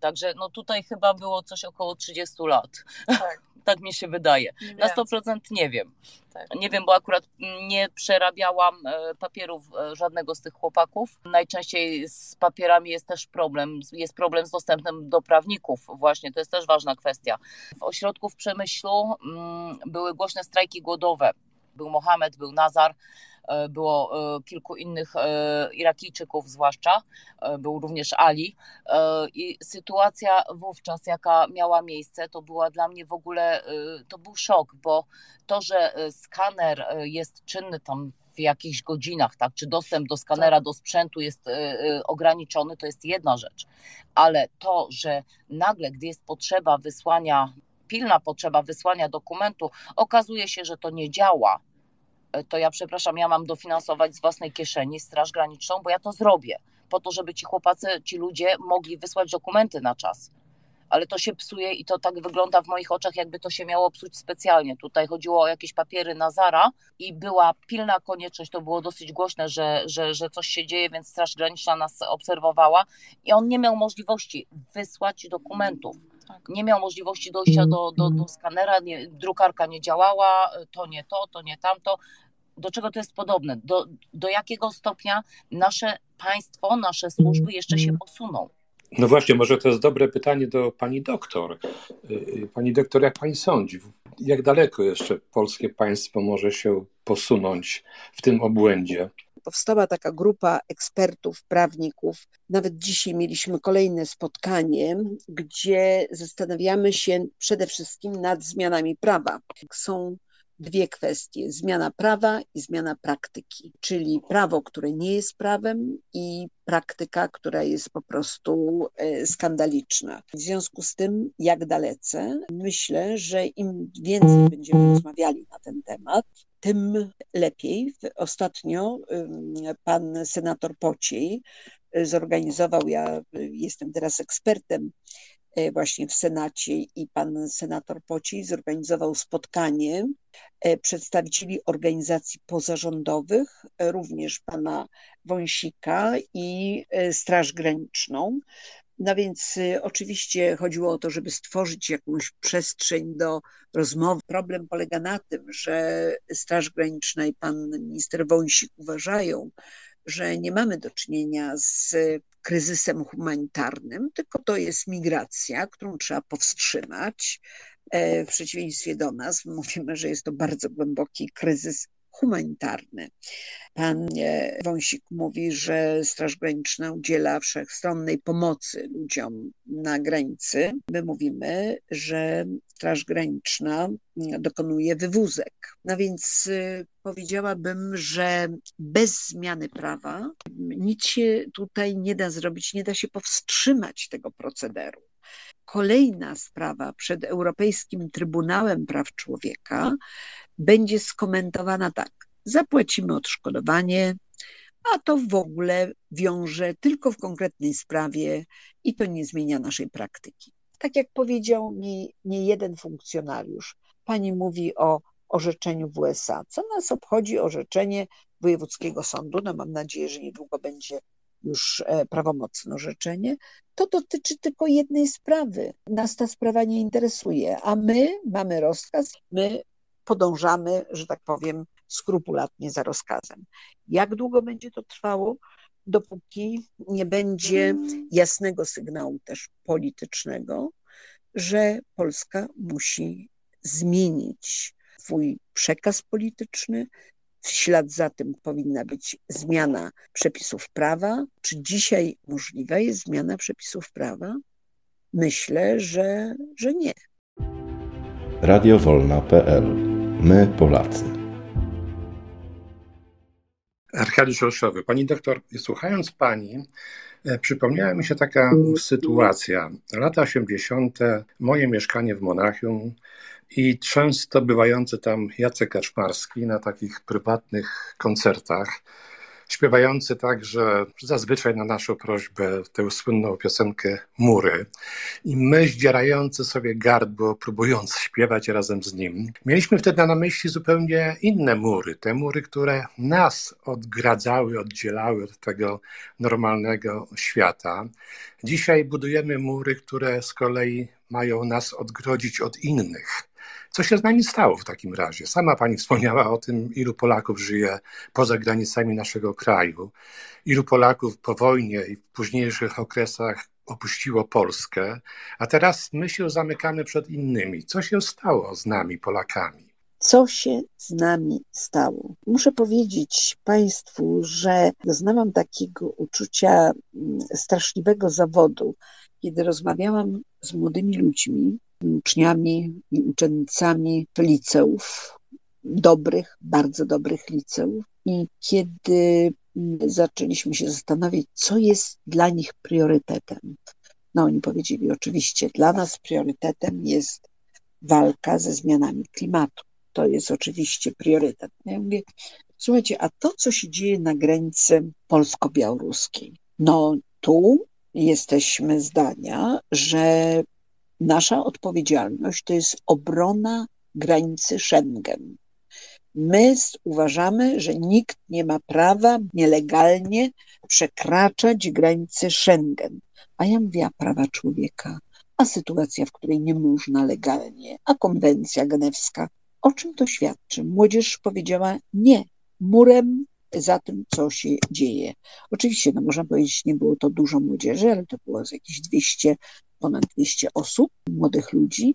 S7: Także no tutaj chyba było coś około 30 lat. Tak, tak mi się wydaje. Na 100% nie wiem. Tak. Nie wiem, bo akurat nie przerabiałam e, papierów e, żadnego z tych chłopaków. Najczęściej z papierami jest też problem. Jest problem z dostępem do prawników, właśnie. To jest też ważna kwestia. W ośrodku w Przemyślu mm, były głośne strajki głodowe. Był Mohamed, był Nazar było e, kilku innych e, Irakijczyków zwłaszcza, był również Ali. I sytuacja wówczas, jaka miała miejsce, to była dla mnie w ogóle, to był szok, bo to, że skaner jest czynny tam w jakichś godzinach, tak, czy dostęp do skanera, tak. do sprzętu jest ograniczony, to jest jedna rzecz, ale to, że nagle, gdy jest potrzeba wysłania pilna potrzeba wysłania dokumentu, okazuje się, że to nie działa, to ja przepraszam, ja mam dofinansować z własnej kieszeni Straż Graniczną, bo ja to zrobię, po to, żeby ci chłopacy, ci ludzie mogli wysłać dokumenty na czas. Ale to się psuje i to tak wygląda w moich oczach, jakby to się miało psuć specjalnie. Tutaj chodziło o jakieś papiery na Zara i była pilna konieczność, to było dosyć głośne, że, że, że coś się dzieje, więc Straż Graniczna nas obserwowała i on nie miał możliwości wysłać dokumentów tak. Nie miał możliwości dojścia do, do, do skanera, nie, drukarka nie działała, to nie to, to nie tamto. Do czego to jest podobne? Do, do jakiego stopnia nasze państwo, nasze służby jeszcze się posuną?
S5: No właśnie, może to jest dobre pytanie do pani doktor. Y, y, pani doktor, jak pani sądzi, jak daleko jeszcze polskie państwo może się posunąć w tym obłędzie?
S3: Powstała taka grupa ekspertów, prawników. Nawet dzisiaj mieliśmy kolejne spotkanie, gdzie zastanawiamy się przede wszystkim nad zmianami prawa. Są dwie kwestie: zmiana prawa i zmiana praktyki, czyli prawo, które nie jest prawem, i praktyka, która jest po prostu e, skandaliczna. W związku z tym, jak dalece, myślę, że im więcej będziemy rozmawiali na ten temat, tym lepiej. Ostatnio pan senator Pociej y, zorganizował, ja y, jestem teraz ekspertem właśnie w Senacie i pan senator Pociej zorganizował spotkanie przedstawicieli organizacji pozarządowych, również pana Wąsika i Straż Graniczną, no więc oczywiście chodziło o to, żeby stworzyć jakąś przestrzeń do rozmowy. Problem polega na tym, że Straż Graniczna i pan minister Wąsik uważają, że nie mamy do czynienia z kryzysem humanitarnym, tylko to jest migracja, którą trzeba powstrzymać. E, w przeciwieństwie do nas, mówimy, że jest to bardzo głęboki kryzys humanitarny. Pan e, Wąsik mówi, że Straż Graniczna udziela wszechstronnej pomocy ludziom na granicy. My mówimy, że Straż Graniczna dokonuje wywózek. No więc e, powiedziałabym, że bez zmiany prawa nic się tutaj nie da zrobić, nie da się powstrzymać tego procederu. Kolejna sprawa przed Europejskim Trybunałem Praw Człowieka będzie skomentowana tak: zapłacimy odszkodowanie, a to w ogóle wiąże tylko w konkretnej sprawie i to nie zmienia naszej praktyki. Tak jak powiedział mi nie jeden funkcjonariusz, pani mówi o orzeczeniu w USA. Co nas obchodzi orzeczenie Wojewódzkiego Sądu? No mam nadzieję, że niedługo będzie już e, prawomocne orzeczenie. To dotyczy tylko jednej sprawy. Nas ta sprawa nie interesuje, a my mamy rozkaz, my podążamy, że tak powiem, skrupulatnie za rozkazem. Jak długo będzie to trwało? Dopóki nie będzie jasnego sygnału też politycznego, że Polska musi zmienić swój przekaz polityczny. W ślad za tym powinna być zmiana przepisów prawa. Czy dzisiaj możliwa jest zmiana przepisów prawa? Myślę, że, że nie.
S1: Radiowolna.pl My, Polacy.
S5: Arkadiusz Olszowy. Pani doktor, słuchając pani, e, przypomniała mi się taka sytuacja. Lata 80., moje mieszkanie w Monachium i często bywający tam Jacek Kaczmarski na takich prywatnych koncertach śpiewający także zazwyczaj na naszą prośbę tę słynną piosenkę Mury. I my zdzierający sobie gardło, próbując śpiewać razem z nim. Mieliśmy wtedy na myśli zupełnie inne mury, te mury, które nas odgradzały, oddzielały od tego normalnego świata. Dzisiaj budujemy mury, które z kolei mają nas odgrodzić od innych. Co się z nami stało w takim razie? Sama pani wspomniała o tym, ilu Polaków żyje poza granicami naszego kraju, ilu Polaków po wojnie i w późniejszych okresach opuściło Polskę, a teraz my się zamykamy przed innymi. Co się stało z nami, Polakami?
S3: Co się z nami stało? Muszę powiedzieć Państwu, że doznałam takiego uczucia mm, straszliwego zawodu, kiedy rozmawiałam z młodymi ludźmi, uczniami i uczennicami liceów, dobrych, bardzo dobrych liceów. I kiedy zaczęliśmy się zastanawiać, co jest dla nich priorytetem. No, oni powiedzieli, oczywiście, dla nas priorytetem jest walka ze zmianami klimatu. To jest oczywiście priorytet. Ja mówię, słuchajcie, a to, co się dzieje na granicy polsko-białoruskiej, no tu jesteśmy zdania, że nasza odpowiedzialność to jest obrona granicy Schengen. My uważamy, że nikt nie ma prawa nielegalnie przekraczać granicy Schengen. A ja mówię, a prawa człowieka, a sytuacja, w której nie można legalnie, a konwencja genewska. O czym to świadczy? Młodzież powiedziała nie, murem za tym, co się dzieje. Oczywiście, no można powiedzieć, nie było to dużo młodzieży, ale to było jakieś 200, ponad 200 osób, młodych ludzi.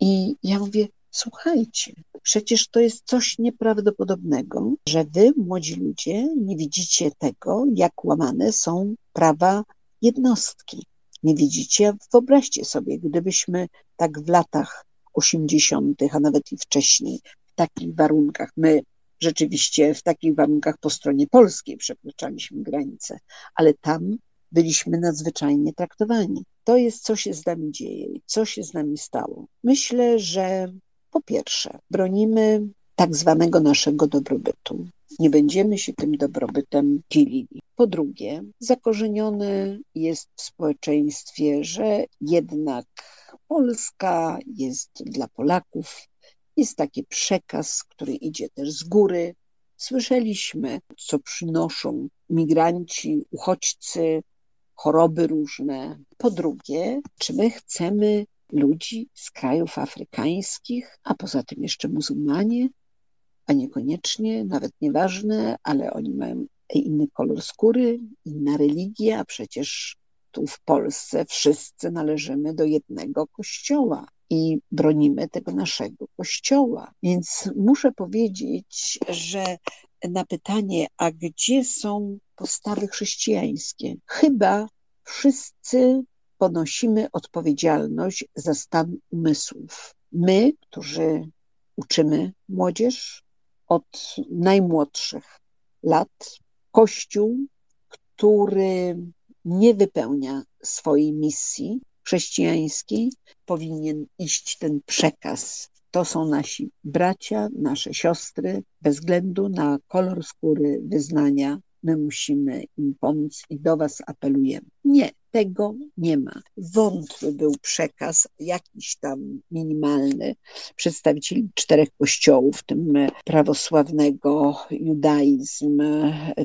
S3: I ja mówię, słuchajcie, przecież to jest coś nieprawdopodobnego, że wy, młodzi ludzie, nie widzicie tego, jak łamane są prawa jednostki. Nie widzicie? Wyobraźcie sobie, gdybyśmy tak w latach 80., a nawet i wcześniej, w takich warunkach, my rzeczywiście w takich warunkach po stronie polskiej przekraczaliśmy granice, ale tam byliśmy nadzwyczajnie traktowani. To jest, co się z nami dzieje i co się z nami stało. Myślę, że po pierwsze, bronimy tak zwanego naszego dobrobytu. Nie będziemy się tym dobrobytem dzielili. Po drugie, zakorzenione jest w społeczeństwie, że jednak Polska jest dla Polaków jest taki przekaz, który idzie też z góry. Słyszeliśmy, co przynoszą migranci, uchodźcy, choroby różne. Po drugie, czy my chcemy ludzi z krajów afrykańskich, a poza tym jeszcze muzułmanie, a niekoniecznie, nawet nieważne, ale oni mają inny kolor skóry, inna religia, a przecież tu w Polsce wszyscy należymy do jednego kościoła i bronimy tego naszego kościoła. Więc muszę powiedzieć, że na pytanie, a gdzie są postawy chrześcijańskie? Chyba wszyscy ponosimy odpowiedzialność za stan umysłów. My, którzy uczymy młodzież od najmłodszych lat, Kościół, który nie wypełnia swojej misji, chrześcijańskiej powinien iść ten przekaz. To są nasi bracia, nasze siostry, bez względu na kolor skóry, wyznania. My musimy im pomóc i do Was apelujemy. Nie, tego nie ma. Wątły był przekaz, jakiś tam minimalny, przedstawicieli czterech kościołów, w tym prawosławnego, judaizm,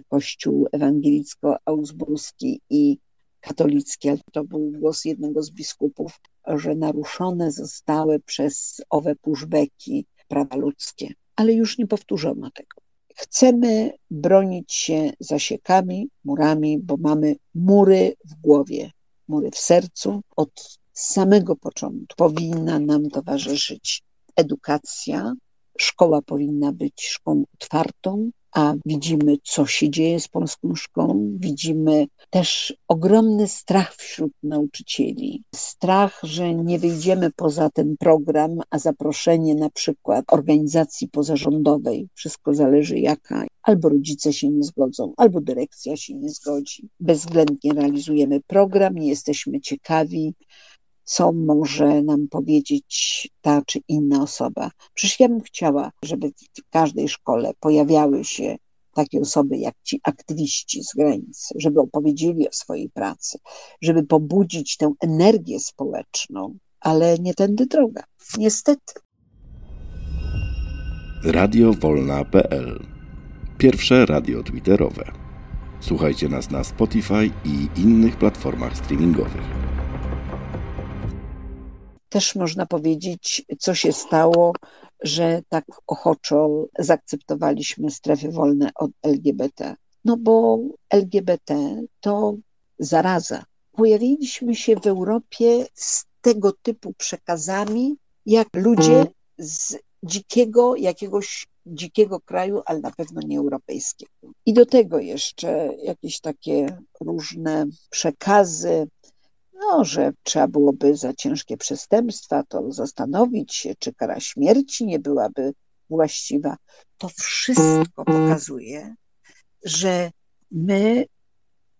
S3: kościół ewangelicko-augsburski i katolicki, ale to był głos jednego z biskupów, że naruszone zostały przez owe pushbacki prawa ludzkie. Ale już nie powtórzono tego. Chcemy bronić się zasiekami, murami, bo mamy mury w głowie, mury w sercu. Od samego początku powinna nam towarzyszyć edukacja. Szkoła powinna być szkołą otwartą, a widzimy, co się dzieje z polską szkołą. Widzimy też ogromny strach wśród nauczycieli. Strach, że nie wyjdziemy poza ten program, a zaproszenie na przykład organizacji pozarządowej, wszystko zależy jaka, albo rodzice się nie zgodzą, albo dyrekcja się nie zgodzi. Bezwzględnie realizujemy program, nie jesteśmy ciekawi, co może nam powiedzieć ta czy inna osoba. Przecież ja bym chciała, żeby w każdej szkole pojawiały się takie osoby jak ci aktywiści z granicy, żeby opowiedzieli o swojej pracy, żeby pobudzić tę energię społeczną, ale nie tędy droga. Niestety.
S1: Radio Wolna.pl Pierwsze radio twitterowe. Słuchajcie nas na Spotify i innych platformach streamingowych.
S3: Też można powiedzieć, co się stało, że tak ochoczo zaakceptowaliśmy strefy wolne od LGBT. No bo LGBT to zaraza. Pojawiliśmy się w Europie z tego typu przekazami, jak ludzie z dzikiego, jakiegoś dzikiego kraju, ale na pewno nie europejskiego. I do tego jeszcze jakieś takie różne przekazy, no, że trzeba byłoby za ciężkie przestępstwa to zastanowić się, czy kara śmierci nie byłaby właściwa. To wszystko pokazuje, że my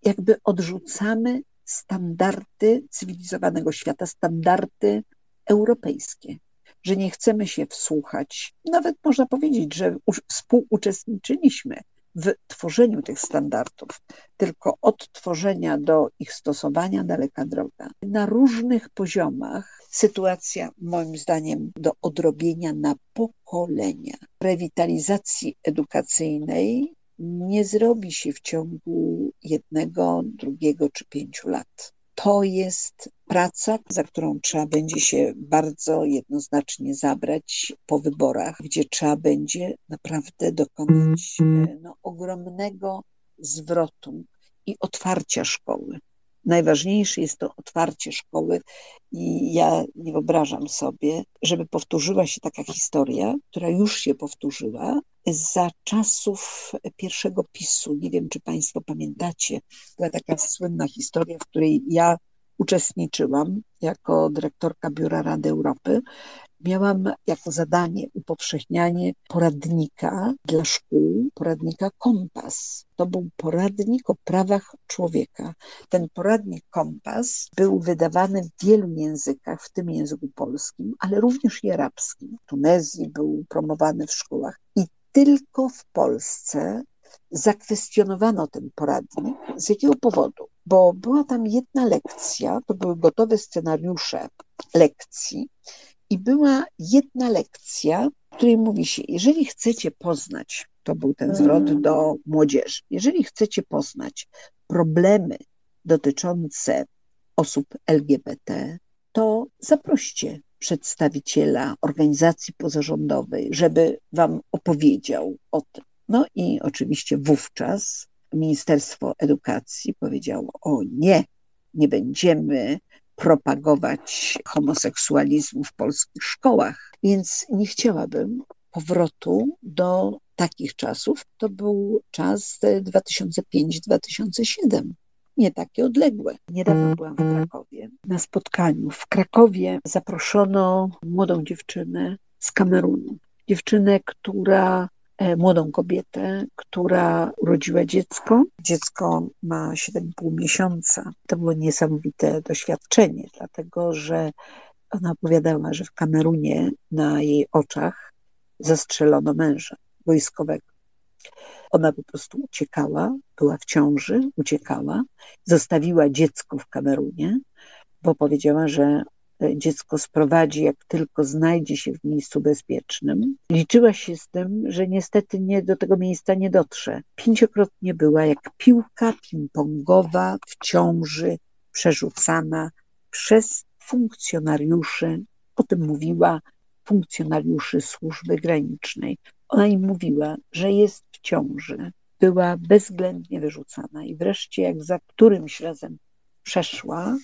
S3: jakby odrzucamy standardy cywilizowanego świata, standardy europejskie że nie chcemy się wsłuchać. Nawet można powiedzieć, że współuczestniczyliśmy w tworzeniu tych standardów, tylko od tworzenia do ich stosowania daleka droga. Na różnych poziomach sytuacja, moim zdaniem, do odrobienia na pokolenia. Rewitalizacji edukacyjnej nie zrobi się w ciągu jednego, drugiego czy pięciu lat to jest praca, za którą trzeba będzie się bardzo jednoznacznie zabrać po wyborach, gdzie trzeba będzie naprawdę dokonać e, no, ogromnego zwrotu i otwarcia szkoły. Najważniejsze jest to otwarcie szkoły i ja nie wyobrażam sobie, żeby powtórzyła się taka historia, która już się powtórzyła za czasów pierwszego PiSu. Nie wiem, czy Państwo pamiętacie, była taka słynna historia, w której ja uczestniczyłam jako dyrektorka Biura Rady Europy miałam jako zadanie upowszechnianie poradnika dla szkół, poradnika Kompas. To był poradnik o prawach człowieka. Ten poradnik Kompas był wydawany w wielu językach, w tym języku polskim, ale również i arabskim. W Tunezji był promowany w szkołach. I tylko w Polsce zakwestionowano ten poradnik. Z jakiego powodu? Bo była tam jedna lekcja, to były gotowe scenariusze lekcji, i była jedna lekcja, w której mówi się, jeżeli chcecie poznać, to był ten zwrot do młodzieży, jeżeli chcecie poznać problemy dotyczące osób LGBT, to zaproście przedstawiciela organizacji pozarządowej, żeby wam opowiedział o tym. No i oczywiście wówczas Ministerstwo Edukacji powiedziało: O nie, nie będziemy propagować homoseksualizmu w polskich szkołach. Więc nie chciałabym powrotu do takich czasów. To był czas 2005-2007 nie takie odległe. Niedawno byłam w Krakowie na spotkaniu. W Krakowie zaproszono młodą dziewczynę z Kamerunu. Dziewczynę, która młodą kobietę, która urodziła dziecko. Dziecko ma 7,5 miesiąca. To było niesamowite doświadczenie, dlatego że ona opowiadała, że w Kamerunie na jej oczach zastrzelono męża wojskowego. Ona po prostu uciekała, była w ciąży, uciekała, zostawiła dziecko w Kamerunie, bo powiedziała, że dziecko sprowadzi, jak tylko znajdzie się w miejscu bezpiecznym. Liczyła się z tym, że niestety nie, do tego miejsca nie dotrze. Pięciokrotnie była jak piłka ping-pongowa w ciąży, przerzucana przez funkcjonariuszy, o tym mówiła, funkcjonariuszy służby granicznej. Ona im mówiła, że jest w ciąży. Była bezwzględnie wyrzucana i wreszcie, jak za którymś razem przeszła,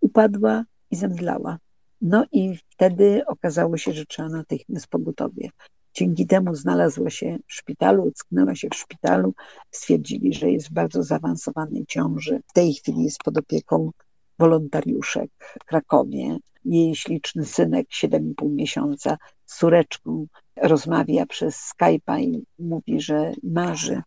S3: upadła i zemdlała. No i wtedy okazało się, że trzeba natychmiast pogotowie. Dzięki temu znalazła się w szpitalu, ocknęła się w szpitalu. Stwierdzili, że jest w bardzo zaawansowanej ciąży. W tej chwili jest pod opieką wolontariuszek w Krakowie. Jej śliczny synek, 7,5 miesiąca, z córeczką rozmawia przez Skype'a i mówi, że marzy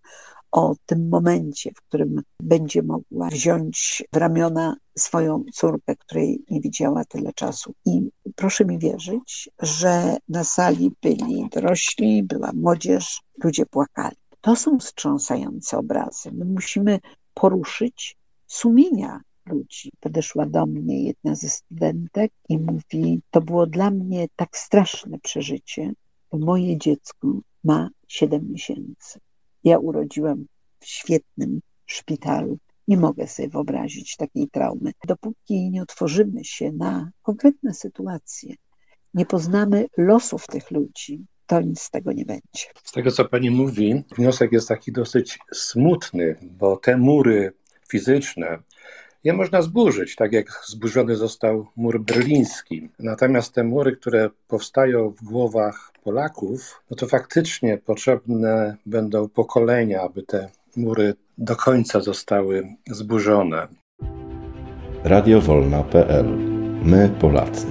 S3: o tym momencie, w którym będzie mogła wziąć w ramiona swoją córkę, której nie widziała tyle czasu. I proszę mi wierzyć, że na sali byli dorośli, była młodzież, ludzie płakali. To są wstrząsające obrazy. My musimy poruszyć sumienia ludzi. Podeszła do mnie jedna ze studentek i mówi: To było dla mnie tak straszne przeżycie, bo moje dziecko ma 7 miesięcy. Ja urodziłam w świetnym szpitalu. Nie mogę sobie wyobrazić takiej traumy. Dopóki nie otworzymy się na konkretne sytuacje, nie poznamy losów tych ludzi, to nic z tego nie będzie.
S5: Z tego, co pani mówi, wniosek jest taki dosyć smutny, bo te mury fizyczne, je można zburzyć, tak jak zburzony został mur berliński. Natomiast te mury, które powstają w głowach Polaków, no to faktycznie potrzebne będą pokolenia, aby te mury do końca zostały zburzone.
S1: Radiowolna.pl My Polacy.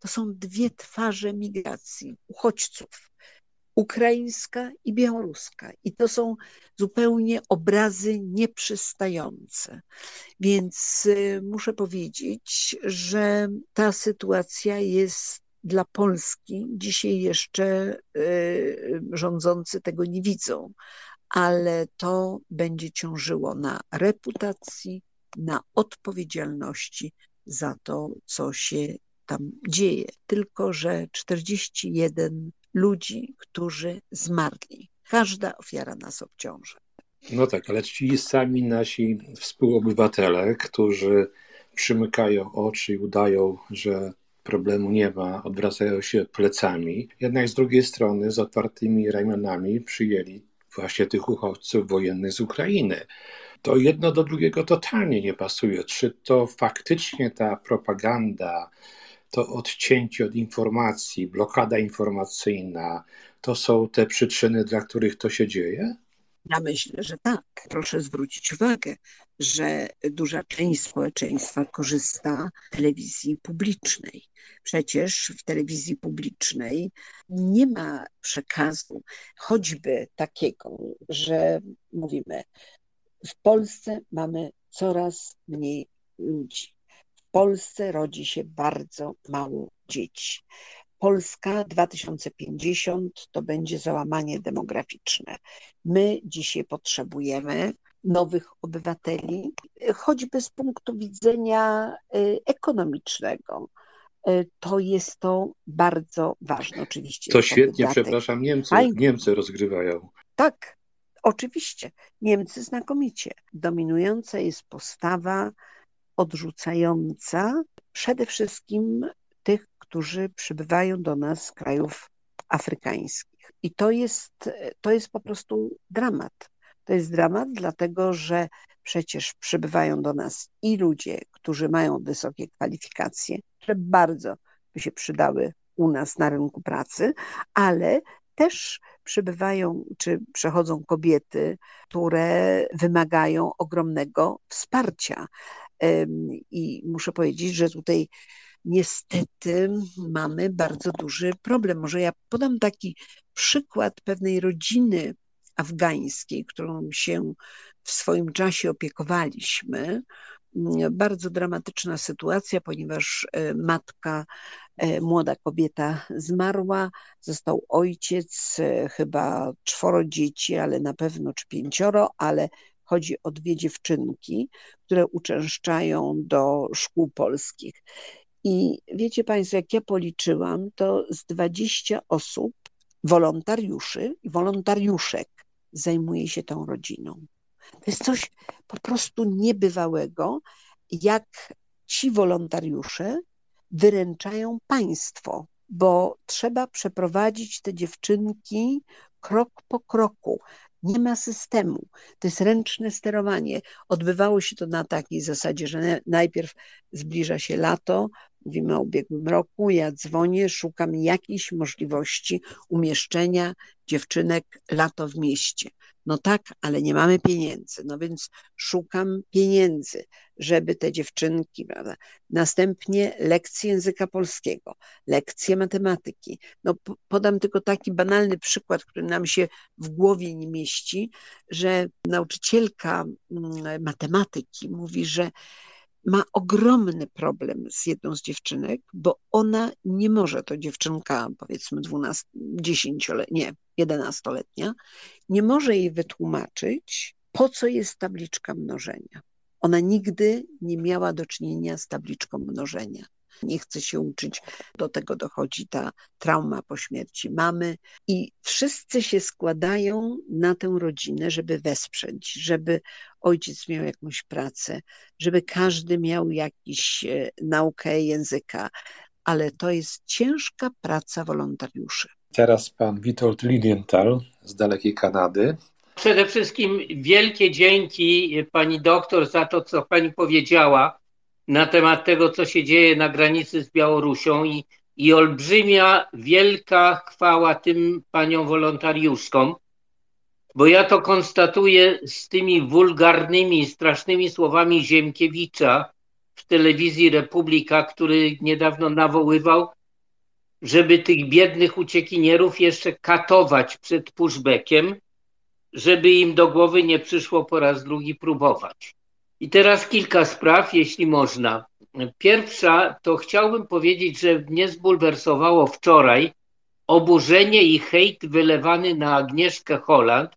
S3: To są dwie twarze migracji uchodźców ukraińska i białoruska. I to są zupełnie obrazy nieprzystające. Więc y, muszę powiedzieć, że ta sytuacja jest dla Polski. Dzisiaj jeszcze y, rządzący tego nie widzą, ale to będzie ciążyło na reputacji, na odpowiedzialności za to, co się tam dzieje. Tylko, że 41 ludzi, którzy zmarli. Każda ofiara nas obciąża.
S5: No tak, ale ci sami nasi współobywatele, którzy przymykają oczy i udają, że problemu nie ma, odwracają się plecami, jednak z drugiej strony z otwartymi ramionami przyjęli właśnie tych uchodźców wojennych z Ukrainy. To jedno do drugiego totalnie nie pasuje. Czy to faktycznie ta propaganda, to odcięcie od informacji, blokada informacyjna, to są te przyczyny, dla których to się dzieje?
S3: Ja myślę, że tak. Proszę zwrócić uwagę, że duża część społeczeństwa korzysta z telewizji publicznej. Przecież w telewizji publicznej nie ma przekazu, choćby takiego, że mówimy, w Polsce mamy coraz mniej ludzi. W Polsce rodzi się bardzo mało dzieci. Polska 2050 to będzie załamanie demograficzne. My dzisiaj potrzebujemy nowych obywateli, choćby z punktu widzenia y, ekonomicznego. Y, to jest to bardzo ważne, oczywiście.
S5: To świetnie, przepraszam, Niemcy, Niemcy rozgrywają.
S3: Tak, oczywiście. Niemcy znakomicie. Dominująca jest postawa odrzucająca przede wszystkim tych, którzy przybywają do nas z krajów afrykańskich. I to jest, to jest po prostu dramat. To jest dramat, dlatego że przecież przybywają do nas i ludzie, którzy mają wysokie kwalifikacje, które bardzo by się przydały u nas na rynku pracy, ale też przybywają czy przechodzą kobiety, które wymagają ogromnego wsparcia. I muszę powiedzieć, że tutaj niestety mamy bardzo duży problem. Może ja podam taki przykład pewnej rodziny afgańskiej, którą się w swoim czasie opiekowaliśmy. Bardzo dramatyczna sytuacja, ponieważ e, matka, e, młoda kobieta zmarła, został ojciec, e, chyba czworo dzieci, ale na pewno czy pięcioro, ale chodzi o dwie dziewczynki, które uczęszczają do szkół polskich. I wiecie Państwo, jak ja policzyłam, to z 20 osób, wolontariuszy i wolontariuszek zajmuje się tą rodziną. To jest coś po prostu niebywałego, jak ci wolontariusze wyręczają państwo, bo trzeba przeprowadzić te dziewczynki krok po kroku. Nie ma systemu. To jest ręczne sterowanie. Odbywało się to na takiej zasadzie, że najpierw zbliża się lato, mówimy o ubiegłym roku, ja dzwonię, szukam jakiejś możliwości umieszczenia dziewczynek lato w mieście. No tak, ale nie mamy pieniędzy, no więc szukam pieniędzy, żeby te dziewczynki, prawda? Następnie lekcje języka polskiego, lekcje matematyki. No podam tylko taki banalny przykład, który nam się w głowie nie mieści, że nauczycielka mm, matematyki mówi, że ma ogromny problem z jedną z dziewczynek, bo ona nie może, to dziewczynka powiedzmy 12, 10, nie, 11-letnia, nie może jej wytłumaczyć, po co jest tabliczka mnożenia. Ona nigdy nie miała do czynienia z tabliczką mnożenia. Nie chce się uczyć, do tego dochodzi ta trauma po śmierci mamy i wszyscy się składają na tę rodzinę, żeby wesprzeć, żeby ojciec miał jakąś pracę, żeby każdy miał jakiś e, naukę języka, ale to jest ciężka praca wolontariuszy.
S5: Teraz pan Witold Lilienthal z dalekiej Kanady.
S8: Przede wszystkim wielkie dzięki pani doktor za to, co pani powiedziała na temat tego, co się dzieje na granicy z Białorusią i, i olbrzymia, wielka chwała tym paniom wolontariuszkom, bo ja to konstatuję z tymi wulgarnymi, strasznymi słowami Ziemkiewicza w telewizji Republika, który niedawno nawoływał, żeby tych biednych uciekinierów jeszcze katować przed pushbackiem, żeby im do głowy nie przyszło po raz drugi próbować. I teraz kilka spraw, jeśli można. Pierwsza, to chciałbym powiedzieć, że mnie zbulwersowało wczoraj oburzenie i hejt wylewany na Agnieszkę Holland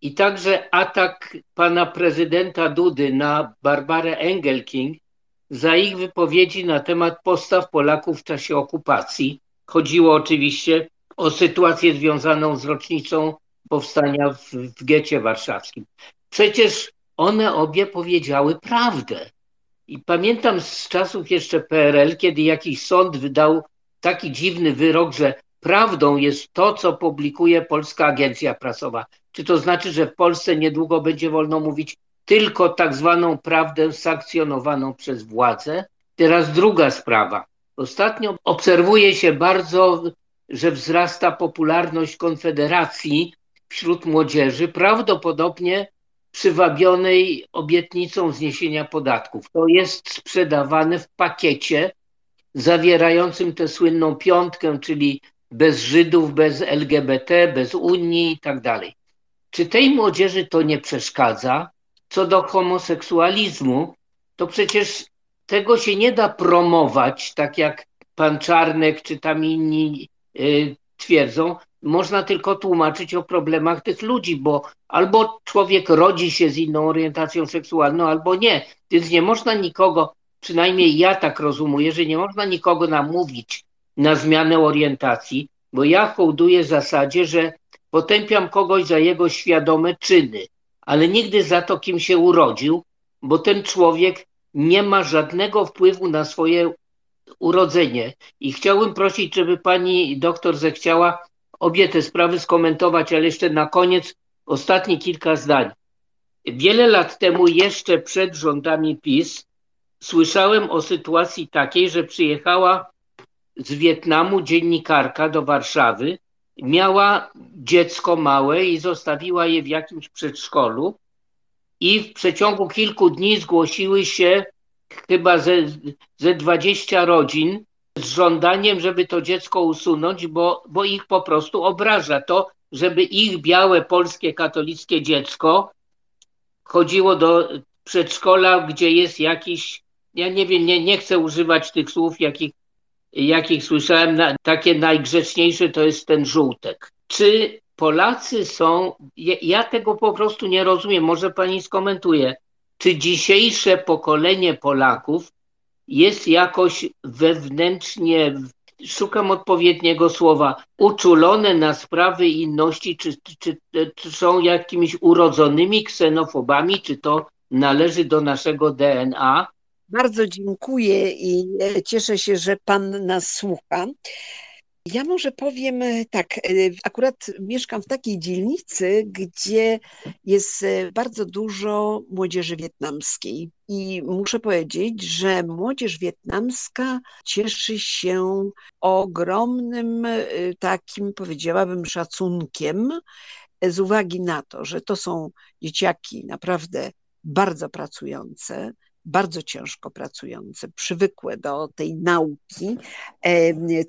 S8: i także atak pana prezydenta Dudy na Barbarę Engelking za ich wypowiedzi na temat postaw Polaków w czasie okupacji. Chodziło oczywiście o sytuację związaną z rocznicą powstania w, w getcie warszawskim. Przecież one obie powiedziały prawdę. I pamiętam z czasów jeszcze PRL, kiedy jakiś sąd wydał taki dziwny wyrok, że prawdą jest to, co publikuje Polska Agencja Prasowa. Czy to znaczy, że w Polsce niedługo będzie wolno mówić tylko tak zwaną prawdę sankcjonowaną przez władzę? Teraz druga sprawa. Ostatnio obserwuje się bardzo, że wzrasta popularność Konfederacji wśród młodzieży, prawdopodobnie przywabionej obietnicą zniesienia podatków. To jest sprzedawane w pakiecie zawierającym tę słynną piątkę, czyli bez Żydów, bez LGBT, bez Unii i tak dalej. Czy tej młodzieży to nie przeszkadza? Co do homoseksualizmu, to przecież tego się nie da promować, tak jak pan Czarnek czy tam inni y, twierdzą, można tylko tłumaczyć o problemach tych ludzi, bo albo człowiek rodzi się z inną orientacją seksualną, albo nie. Więc nie można nikogo, przynajmniej ja tak rozumuję, że nie można nikogo namówić na zmianę orientacji, bo ja hołduję zasadzie, że potępiam kogoś za jego świadome czyny, ale nigdy za to, kim się urodził, bo ten człowiek nie ma żadnego wpływu na swoje urodzenie. I chciałbym prosić, żeby pani doktor zechciała obie te sprawy skomentować, ale jeszcze na koniec ostatnie kilka zdań. Wiele lat temu, jeszcze przed rządami PiS, słyszałem o sytuacji takiej, że przyjechała z Wietnamu dziennikarka do Warszawy, miała dziecko małe i zostawiła je w jakimś przedszkolu. I w przeciągu kilku dni zgłosiły się chyba ze, ze 20 rodzin z żądaniem, żeby to dziecko usunąć, bo, bo ich po prostu obraża to, żeby ich białe polskie katolickie dziecko chodziło do przedszkola, gdzie jest jakiś, ja nie wiem, nie, nie chcę używać tych słów, jakich, jakich słyszałem, na, takie najgrzeczniejsze to jest ten żółtek. Czy Polacy są, ja, ja tego po prostu nie rozumiem, może pani skomentuje, czy dzisiejsze pokolenie Polaków jest jakoś wewnętrznie, szukam odpowiedniego słowa, uczulone na sprawy inności, czy, czy, czy są jakimiś urodzonymi ksenofobami, czy to należy do naszego DNA?
S3: Bardzo dziękuję i cieszę się, że Pan nas słucha. Ja może powiem e, tak, e, akurat mieszkam w takiej dzielnicy, gdzie jest e, bardzo dużo młodzieży wietnamskiej. I muszę powiedzieć, że młodzież wietnamska cieszy się ogromnym takim, powiedziałabym, szacunkiem z uwagi na to, że to są dzieciaki naprawdę bardzo pracujące, bardzo ciężko pracujące, przywykłe do tej nauki.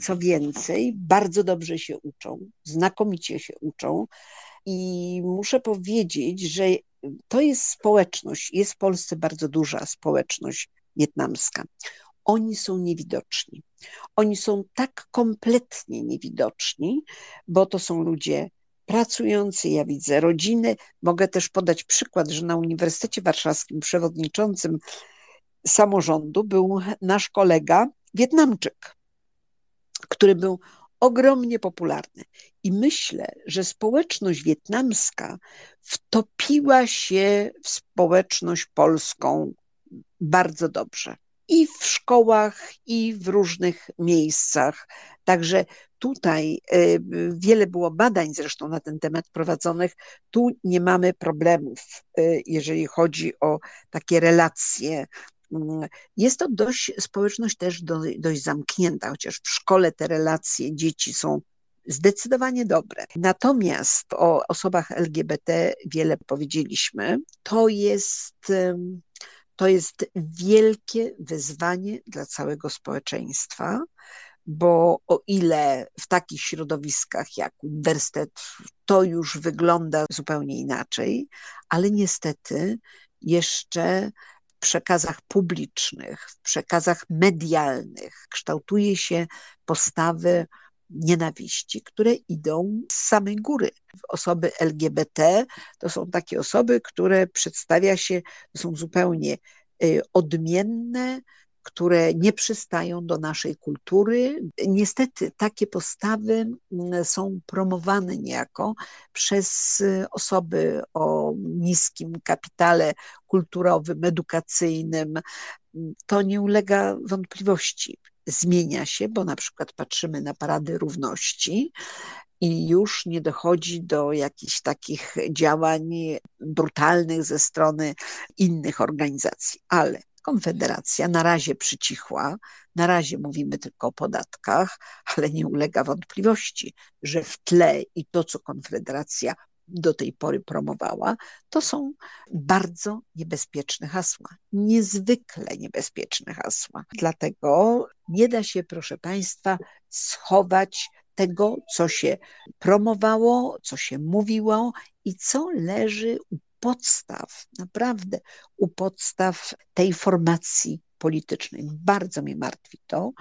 S3: Co więcej, bardzo dobrze się uczą, znakomicie się uczą. I muszę powiedzieć, że to jest społeczność, jest w Polsce bardzo duża społeczność wietnamska. Oni są niewidoczni. Oni są tak kompletnie niewidoczni, bo to są ludzie pracujący, ja widzę rodziny. Mogę też podać przykład, że na Uniwersytecie Warszawskim przewodniczącym samorządu był nasz kolega Wietnamczyk, który był ogromnie popularny. I myślę, że społeczność wietnamska wtopiła się w społeczność polską bardzo dobrze. I w szkołach, i w różnych miejscach. Także tutaj y, wiele było badań zresztą na ten temat prowadzonych. Tu nie mamy problemów, y, jeżeli chodzi o takie relacje Mm, jest to dość, społeczność też do, dość zamknięta, chociaż w szkole te relacje dzieci są zdecydowanie dobre. Natomiast o osobach LGBT wiele powiedzieliśmy. To jest, to jest wielkie wyzwanie dla całego społeczeństwa, bo o ile w takich środowiskach jak uniwersytet to już wygląda zupełnie inaczej, ale niestety jeszcze przekazach publicznych, w przekazach medialnych kształtuje się postawy nienawiści, które idą z samej góry. Osoby LGBT to są takie osoby, które przedstawia się, są zupełnie y, odmienne, które nie przystają do naszej kultury. Niestety takie postawy mm, są promowane niejako przez y, osoby o niskim kapitale kulturowym, edukacyjnym. To nie ulega wątpliwości. Zmienia się, bo na przykład patrzymy na parady równości, i już nie dochodzi do jakichś takich działań brutalnych ze strony innych organizacji. Ale Konfederacja na razie przycichła, na razie mówimy tylko o podatkach, ale nie ulega wątpliwości, że w tle i to, co Konfederacja do tej pory promowała, to są bardzo niebezpieczne hasła, niezwykle niebezpieczne hasła. Dlatego nie da się, proszę Państwa, schować tego, co się promowało, co się mówiło i co leży u podstaw, naprawdę u podstaw tej formacji politycznej. Bardzo mnie martwi to,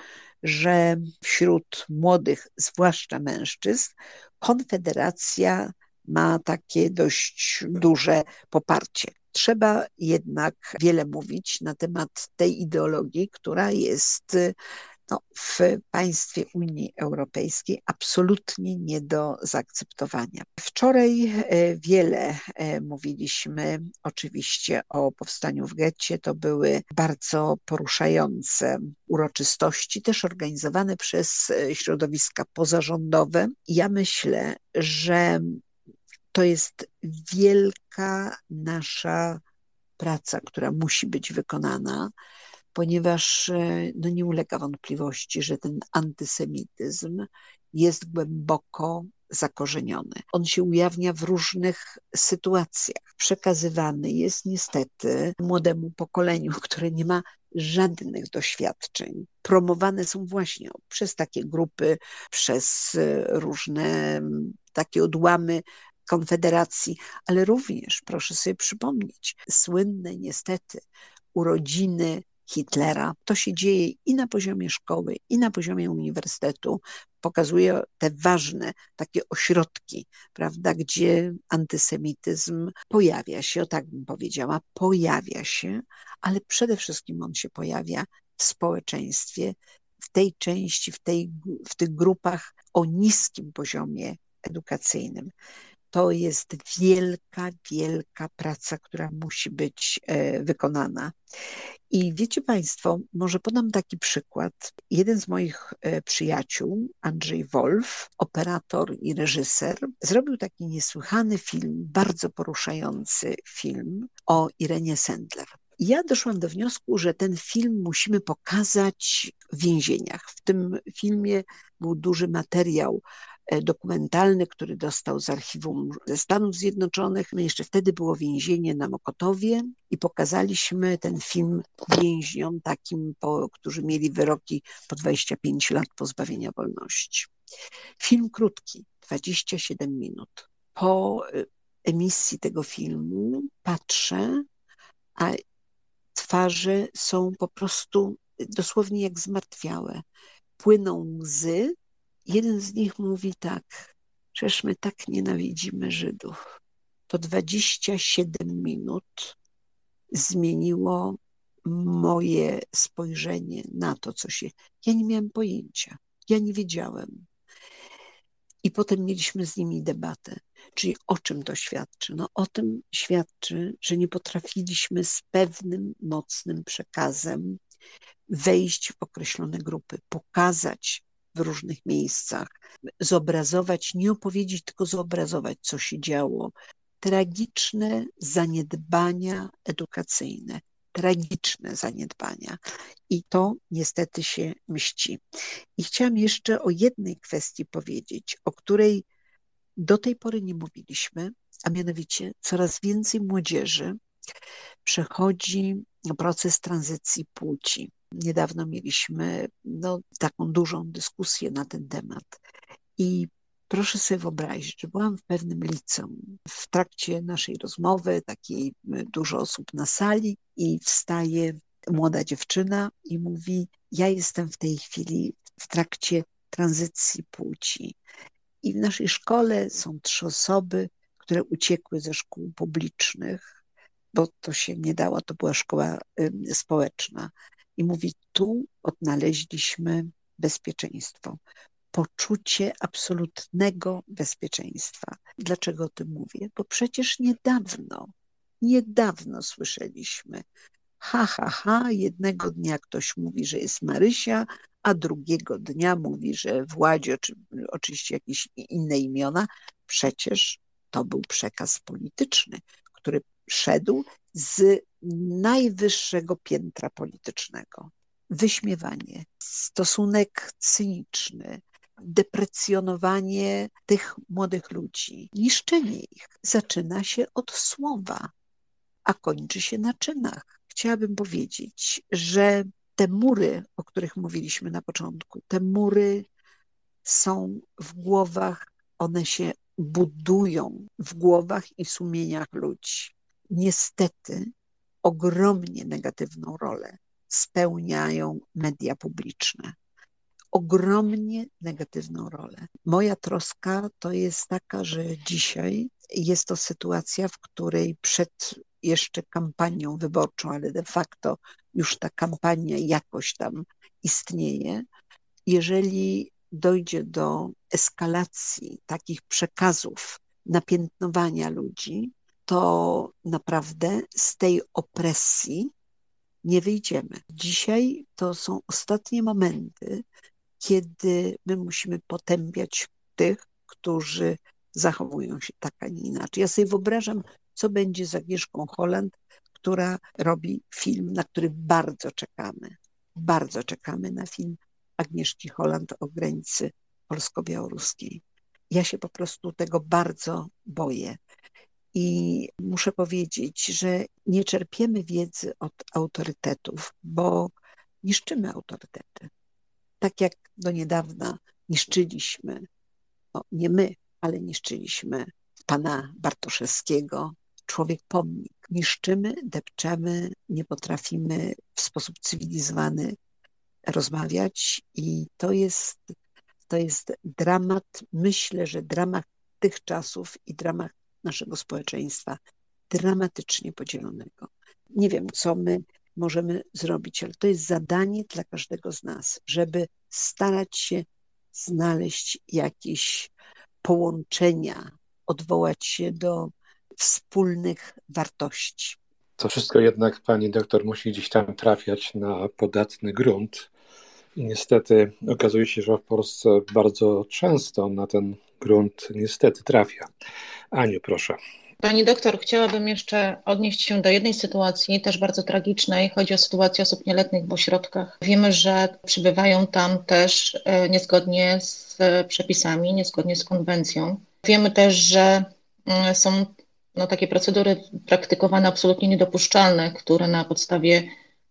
S3: że wśród młodych, zwłaszcza mężczyzn, Konfederacja ma takie dość duże poparcie. Trzeba jednak wiele mówić na temat tej ideologii, która jest no, w państwie Unii Europejskiej absolutnie nie do zaakceptowania. Wczoraj e, wiele e, mówiliśmy oczywiście o powstaniu w getcie. To były bardzo poruszające uroczystości, też organizowane przez e, środowiska pozarządowe. Ja myślę, że to jest wielka nasza praca, która musi być wykonana ponieważ e, no nie ulega wątpliwości, że ten antysemityzm jest głęboko zakorzeniony. On się ujawnia w różnych sytuacjach. Przekazywany jest niestety młodemu pokoleniu, które nie ma żadnych doświadczeń. Promowane są właśnie przez takie grupy, przez e, różne takie odłamy Konfederacji, ale również, proszę sobie przypomnieć, słynne niestety urodziny Hitlera. To się dzieje i na poziomie szkoły, i na poziomie uniwersytetu. Pokazuje te ważne takie ośrodki, prawda, gdzie antysemityzm pojawia się, o tak bym powiedziała, pojawia się, ale przede wszystkim on się pojawia w społeczeństwie, w tej części, w, tej, w tych grupach o niskim poziomie edukacyjnym. To jest wielka, wielka praca, która musi być e, wykonana. I wiecie Państwo, może podam taki przykład. Jeden z moich e, przyjaciół, Andrzej Wolf, operator i reżyser, zrobił taki niesłychany film, bardzo poruszający film o Irenie Sendler. Ja doszłam do wniosku, że ten film musimy pokazać w więzieniach. W tym filmie był duży materiał dokumentalny, który dostał z archiwum ze Stanów Zjednoczonych. No jeszcze wtedy było więzienie na Mokotowie i pokazaliśmy ten film więźniom takim, po, którzy mieli wyroki po 25 lat pozbawienia wolności. Film krótki, 27 minut. Po e, emisji tego filmu patrzę, a twarze są po prostu dosłownie jak zmartwiałe. Płyną łzy, Jeden z nich mówi tak: Przecież my tak nienawidzimy Żydów. To 27 minut zmieniło moje spojrzenie na to, co się. Ja nie miałem pojęcia. Ja nie wiedziałem. I potem mieliśmy z nimi debatę. Czyli o czym to świadczy? No, o tym świadczy, że nie potrafiliśmy z pewnym mocnym przekazem wejść w określone grupy, pokazać w różnych miejscach, zobrazować, nie opowiedzieć, tylko zobrazować, co się działo. Tragiczne zaniedbania edukacyjne, tragiczne zaniedbania. I to niestety się mści. I chciałam jeszcze o jednej kwestii powiedzieć, o której do tej pory nie mówiliśmy, a mianowicie coraz więcej młodzieży przechodzi proces tranzycji płci. Niedawno mieliśmy no, taką dużą dyskusję na ten temat. I proszę sobie wyobrazić, że byłam w pewnym liceum. W trakcie naszej rozmowy, takiej dużo osób na sali, i wstaje młoda dziewczyna i mówi: Ja jestem w tej chwili w trakcie tranzycji płci. I w naszej szkole są trzy osoby, które uciekły ze szkół publicznych, bo to się nie dało, to była szkoła społeczna. I mówi: Tu odnaleźliśmy bezpieczeństwo, poczucie absolutnego bezpieczeństwa. Dlaczego o tym mówię? Bo przecież niedawno, niedawno słyszeliśmy, ha, ha, ha, jednego dnia ktoś mówi, że jest Marysia, a drugiego dnia mówi, że Władzie, czy oczywiście jakieś inne imiona. Przecież to był przekaz polityczny, który szedł z najwyższego piętra politycznego. Wyśmiewanie, stosunek cyniczny, deprecjonowanie tych młodych ludzi, niszczenie ich zaczyna się od słowa, a kończy się na czynach. Chciałabym powiedzieć, że te mury, o których mówiliśmy na początku, te mury są w głowach, one się budują w głowach i sumieniach ludzi. Niestety ogromnie negatywną rolę spełniają media publiczne. Ogromnie negatywną rolę. Moja troska to jest taka, że dzisiaj jest to sytuacja, w której przed jeszcze kampanią wyborczą, ale de facto już ta kampania jakoś tam istnieje. Jeżeli dojdzie do eskalacji takich przekazów, napiętnowania ludzi, to naprawdę z tej opresji nie wyjdziemy. Dzisiaj to są ostatnie momenty, kiedy my musimy potępiać tych, którzy zachowują się tak, a nie inaczej. Ja sobie wyobrażam, co będzie z Agnieszką Holland, która robi film, na który bardzo czekamy. Bardzo czekamy na film Agnieszki Holland o granicy polsko-białoruskiej. Ja się po prostu tego bardzo boję. I muszę powiedzieć, że nie czerpiemy wiedzy od autorytetów, bo niszczymy autorytety. Tak jak do niedawna niszczyliśmy, no nie my, ale niszczyliśmy pana Bartoszewskiego, człowiek pomnik. Niszczymy, depczemy, nie potrafimy w sposób cywilizowany rozmawiać i to jest, to jest dramat, myślę, że dramat tych czasów i dramat naszego społeczeństwa, dramatycznie podzielonego. Nie wiem, co my możemy zrobić, ale to jest zadanie dla każdego z nas, żeby starać się znaleźć jakieś połączenia, odwołać się do wspólnych wartości.
S5: To wszystko jednak pani doktor musi gdzieś tam trafiać na podatny grunt. I niestety okazuje się, że w Polsce bardzo często na ten grunt niestety trafia. Aniu, proszę.
S2: Pani doktor, chciałabym jeszcze odnieść się do jednej sytuacji, też bardzo tragicznej. Chodzi o sytuację osób nieletnich w ośrodkach. Wiemy, że przybywają tam też e, niezgodnie z przepisami, niezgodnie z konwencją. Wiemy też, że mm, są no, takie procedury praktykowane absolutnie niedopuszczalne, które na podstawie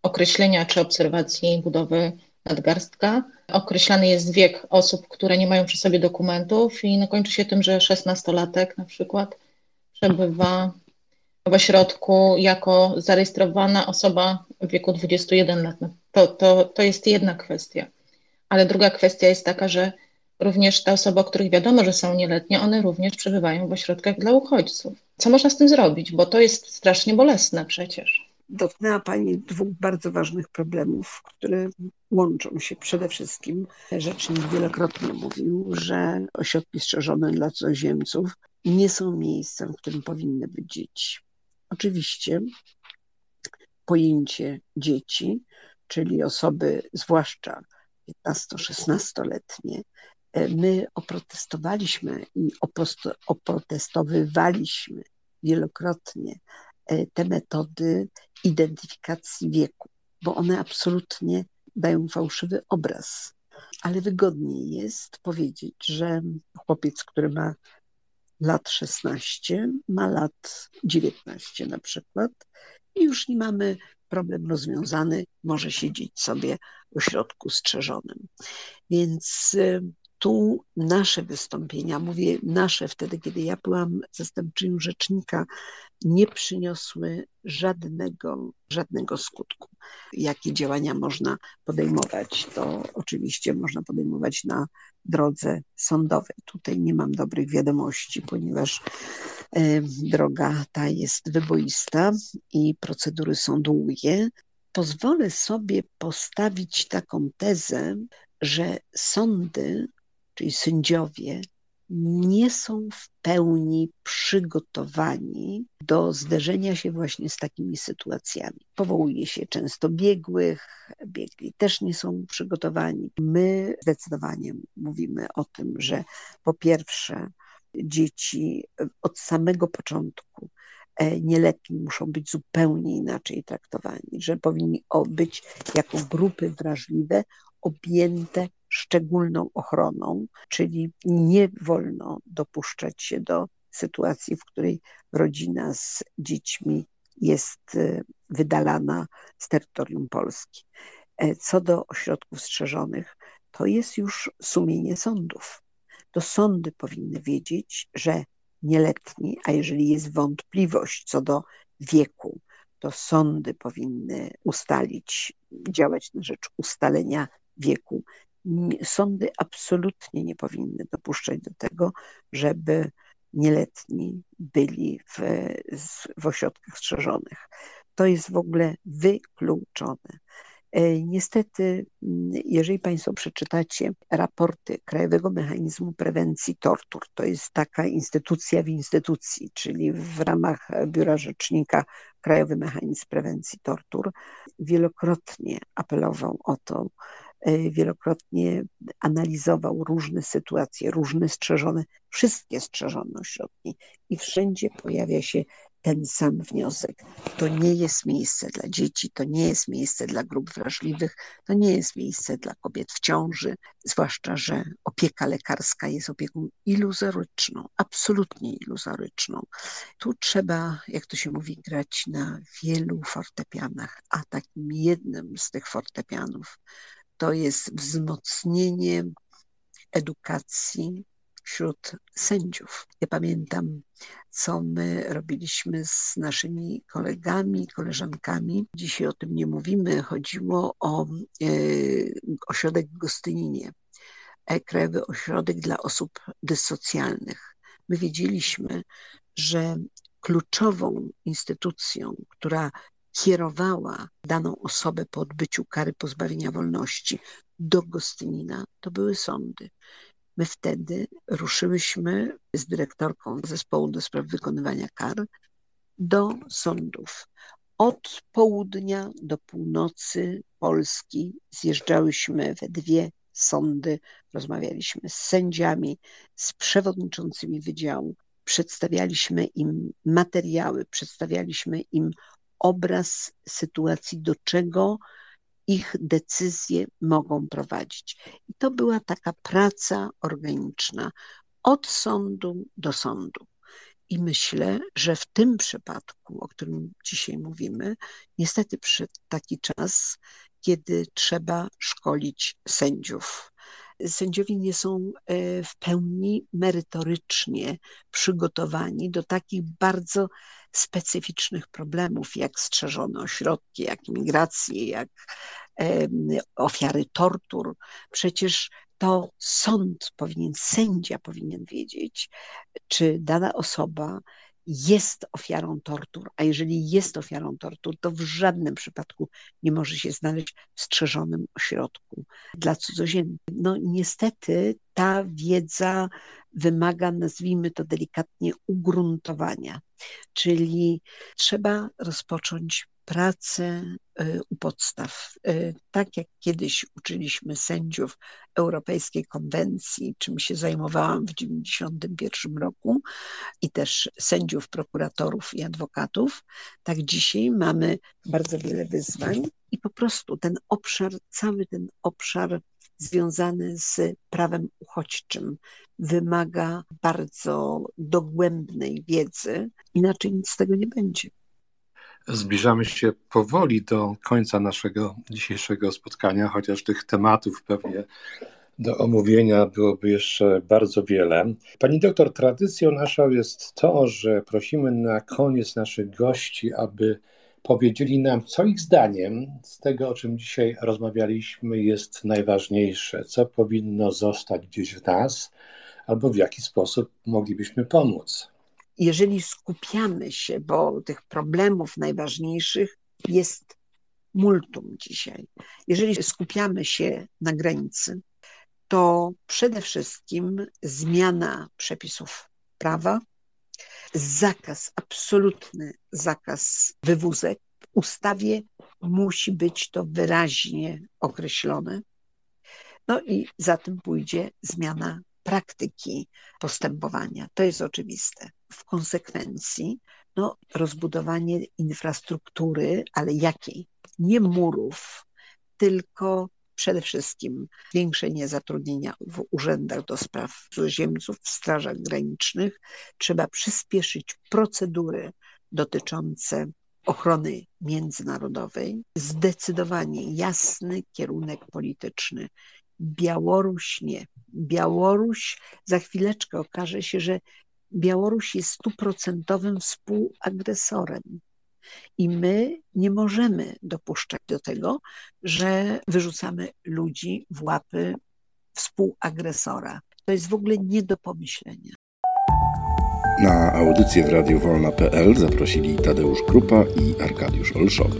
S2: określenia czy obserwacji budowy nadgarstka określany jest wiek osób, które nie mają przy sobie dokumentów i no, kończy się tym, że szesnastolatek na przykład przebywa w ośrodku jako zarejestrowana osoba w wieku 21 lat. No, to, to, to jest jedna kwestia. Ale druga kwestia jest taka, że również te osoby, o których wiadomo, że są nieletnie, one również przebywają w ośrodkach dla uchodźców. Co można z tym zrobić? Bo to jest strasznie bolesne przecież.
S3: Dotknęła Pani dwóch bardzo ważnych problemów, które łączą się przede wszystkim. Rzecznik wielokrotnie mówił, że ośrodki strzeżone dla cudzoziemców nie są miejscem, w którym powinny być dzieci. Oczywiście pojęcie dzieci, czyli osoby, zwłaszcza 15-16-letnie, my oprotestowaliśmy i oprotestowywaliśmy wielokrotnie te metody identyfikacji wieku, bo one absolutnie dają fałszywy obraz. Ale wygodniej jest powiedzieć, że chłopiec, który ma lat 16, ma lat 19 na przykład, i już nie mamy problem rozwiązany, może siedzieć sobie w ośrodku strzeżonym. Więc y, tu nasze wystąpienia, mówię nasze wtedy, kiedy ja byłam zastępczynią rzecznika, nie przyniosły żadnego, żadnego skutku. Jakie działania można podejmować, to oczywiście można podejmować na drodze sądowej. Tutaj nie mam dobrych wiadomości, ponieważ droga ta jest wyboista i procedury są długie. Pozwolę sobie postawić taką tezę, że sądy czyli sędziowie, nie są w pełni przygotowani do zderzenia się właśnie z takimi sytuacjami. Powołuje się często biegłych, biegli też nie są przygotowani. My zdecydowanie mówimy o tym, że po pierwsze, dzieci od samego początku e, nieletni muszą być zupełnie inaczej traktowani, że powinni być jako grupy wrażliwe objęte szczególną ochroną, czyli nie wolno dopuszczać się do sytuacji, w której rodzina z dziećmi jest y, wydalana z terytorium Polski. E, co do ośrodków strzeżonych, to jest już sumienie sądów. To sądy powinny wiedzieć, że nieletni, a jeżeli jest wątpliwość co do wieku, to sądy powinny ustalić, działać na rzecz ustalenia wieku sądy absolutnie nie powinny dopuszczać do tego, żeby nieletni byli w, w ośrodkach strzeżonych. To jest w ogóle wykluczone. E, niestety, jeżeli Państwo przeczytacie raporty Krajowego Mechanizmu Prewencji Tortur, to jest taka instytucja w instytucji, czyli w ramach Biura Rzecznika Krajowy Mechanizm Prewencji Tortur, wielokrotnie apelował o to, wielokrotnie analizował różne sytuacje, różne strzeżone, wszystkie strzeżone ośrodki i wszędzie pojawia się ten sam wniosek. To nie jest miejsce dla dzieci, to nie jest miejsce dla grup wrażliwych, to nie jest miejsce dla kobiet w ciąży, zwłaszcza, że opieka lekarska jest opieką iluzoryczną, absolutnie iluzoryczną. Tu trzeba, jak to się mówi, grać na wielu fortepianach, a takim jednym z tych fortepianów to jest wzmocnienie edukacji wśród sędziów. Ja pamiętam, co my robiliśmy z naszymi kolegami, koleżankami. Dzisiaj o tym nie mówimy. Chodziło o e, ośrodek w Gostyninie, e, Krajowy Ośrodek dla Osób Dysocjalnych. My wiedzieliśmy, że kluczową instytucją, która kierowała daną osobę po odbyciu kary pozbawienia wolności do Gostynina, to były sądy. My wtedy ruszyłyśmy z dyrektorką zespołu do spraw wykonywania kar do sądów. Od południa do północy Polski zjeżdżałyśmy we dwie sądy, rozmawialiśmy z sędziami, z przewodniczącymi wydziału, przedstawialiśmy im materiały, przedstawialiśmy im obraz sytuacji, do czego ich decyzje mogą prowadzić. I to była taka praca organiczna od sądu do sądu. I myślę, że w tym przypadku, o którym dzisiaj mówimy, niestety przyszedł taki czas, kiedy trzeba szkolić sędziów. Sędziowie nie są e, w pełni merytorycznie przygotowani do takich bardzo specyficznych problemów, jak strzeżone ośrodki, jak migracje, jak ofiary tortur. Przecież to sąd powinien, sędzia powinien wiedzieć, czy dana osoba jest ofiarą tortur, a jeżeli jest ofiarą tortur, to w żadnym przypadku nie może się znaleźć w strzeżonym ośrodku dla cudzoziemców. No niestety ta wiedza wymaga, nazwijmy to delikatnie, ugruntowania, czyli trzeba rozpocząć pracę y, u podstaw. Y, tak jak kiedyś uczyliśmy sędziów Europejskiej Konwencji, czym się zajmowałam w 1991 roku, i też sędziów, prokuratorów i adwokatów, tak dzisiaj mamy bardzo wiele wyzwań i po prostu ten obszar, cały ten obszar związany z prawem uchodźczym wymaga bardzo dogłębnej wiedzy, inaczej nic z tego nie będzie.
S5: Zbliżamy się powoli do końca naszego dzisiejszego spotkania, chociaż tych tematów pewnie do omówienia byłoby jeszcze bardzo wiele. Pani doktor, tradycją naszą jest to, że prosimy na koniec naszych gości, aby powiedzieli nam, co ich zdaniem z tego, o czym dzisiaj rozmawialiśmy, jest najważniejsze, co powinno zostać gdzieś w nas, albo w jaki sposób moglibyśmy pomóc
S3: jeżeli skupiamy się, bo tych problemów najważniejszych jest multum dzisiaj. Jeżeli skupiamy się na granicy, to przede wszystkim zmiana przepisów prawa, zakaz, absolutny zakaz wywózek. W ustawie musi być to wyraźnie określone. No i za tym pójdzie zmiana praktyki postępowania. To jest oczywiste. W konsekwencji no, rozbudowanie infrastruktury, ale jakiej? Nie murów, tylko przede wszystkim zwiększenie zatrudnienia w urzędach do spraw cudzoziemców, w strażach granicznych. Trzeba przyspieszyć procedury dotyczące ochrony międzynarodowej, zdecydowanie jasny kierunek polityczny Białoruś nie. Białoruś, za chwileczkę okaże się, że Białoruś jest stuprocentowym współagresorem. I my nie możemy dopuszczać do tego, że wyrzucamy ludzi w łapy współagresora. To jest w ogóle nie do pomyślenia.
S1: Na audycję w Radiu Wolna.pl zaprosili Tadeusz Krupa i Arkadiusz Olszowy.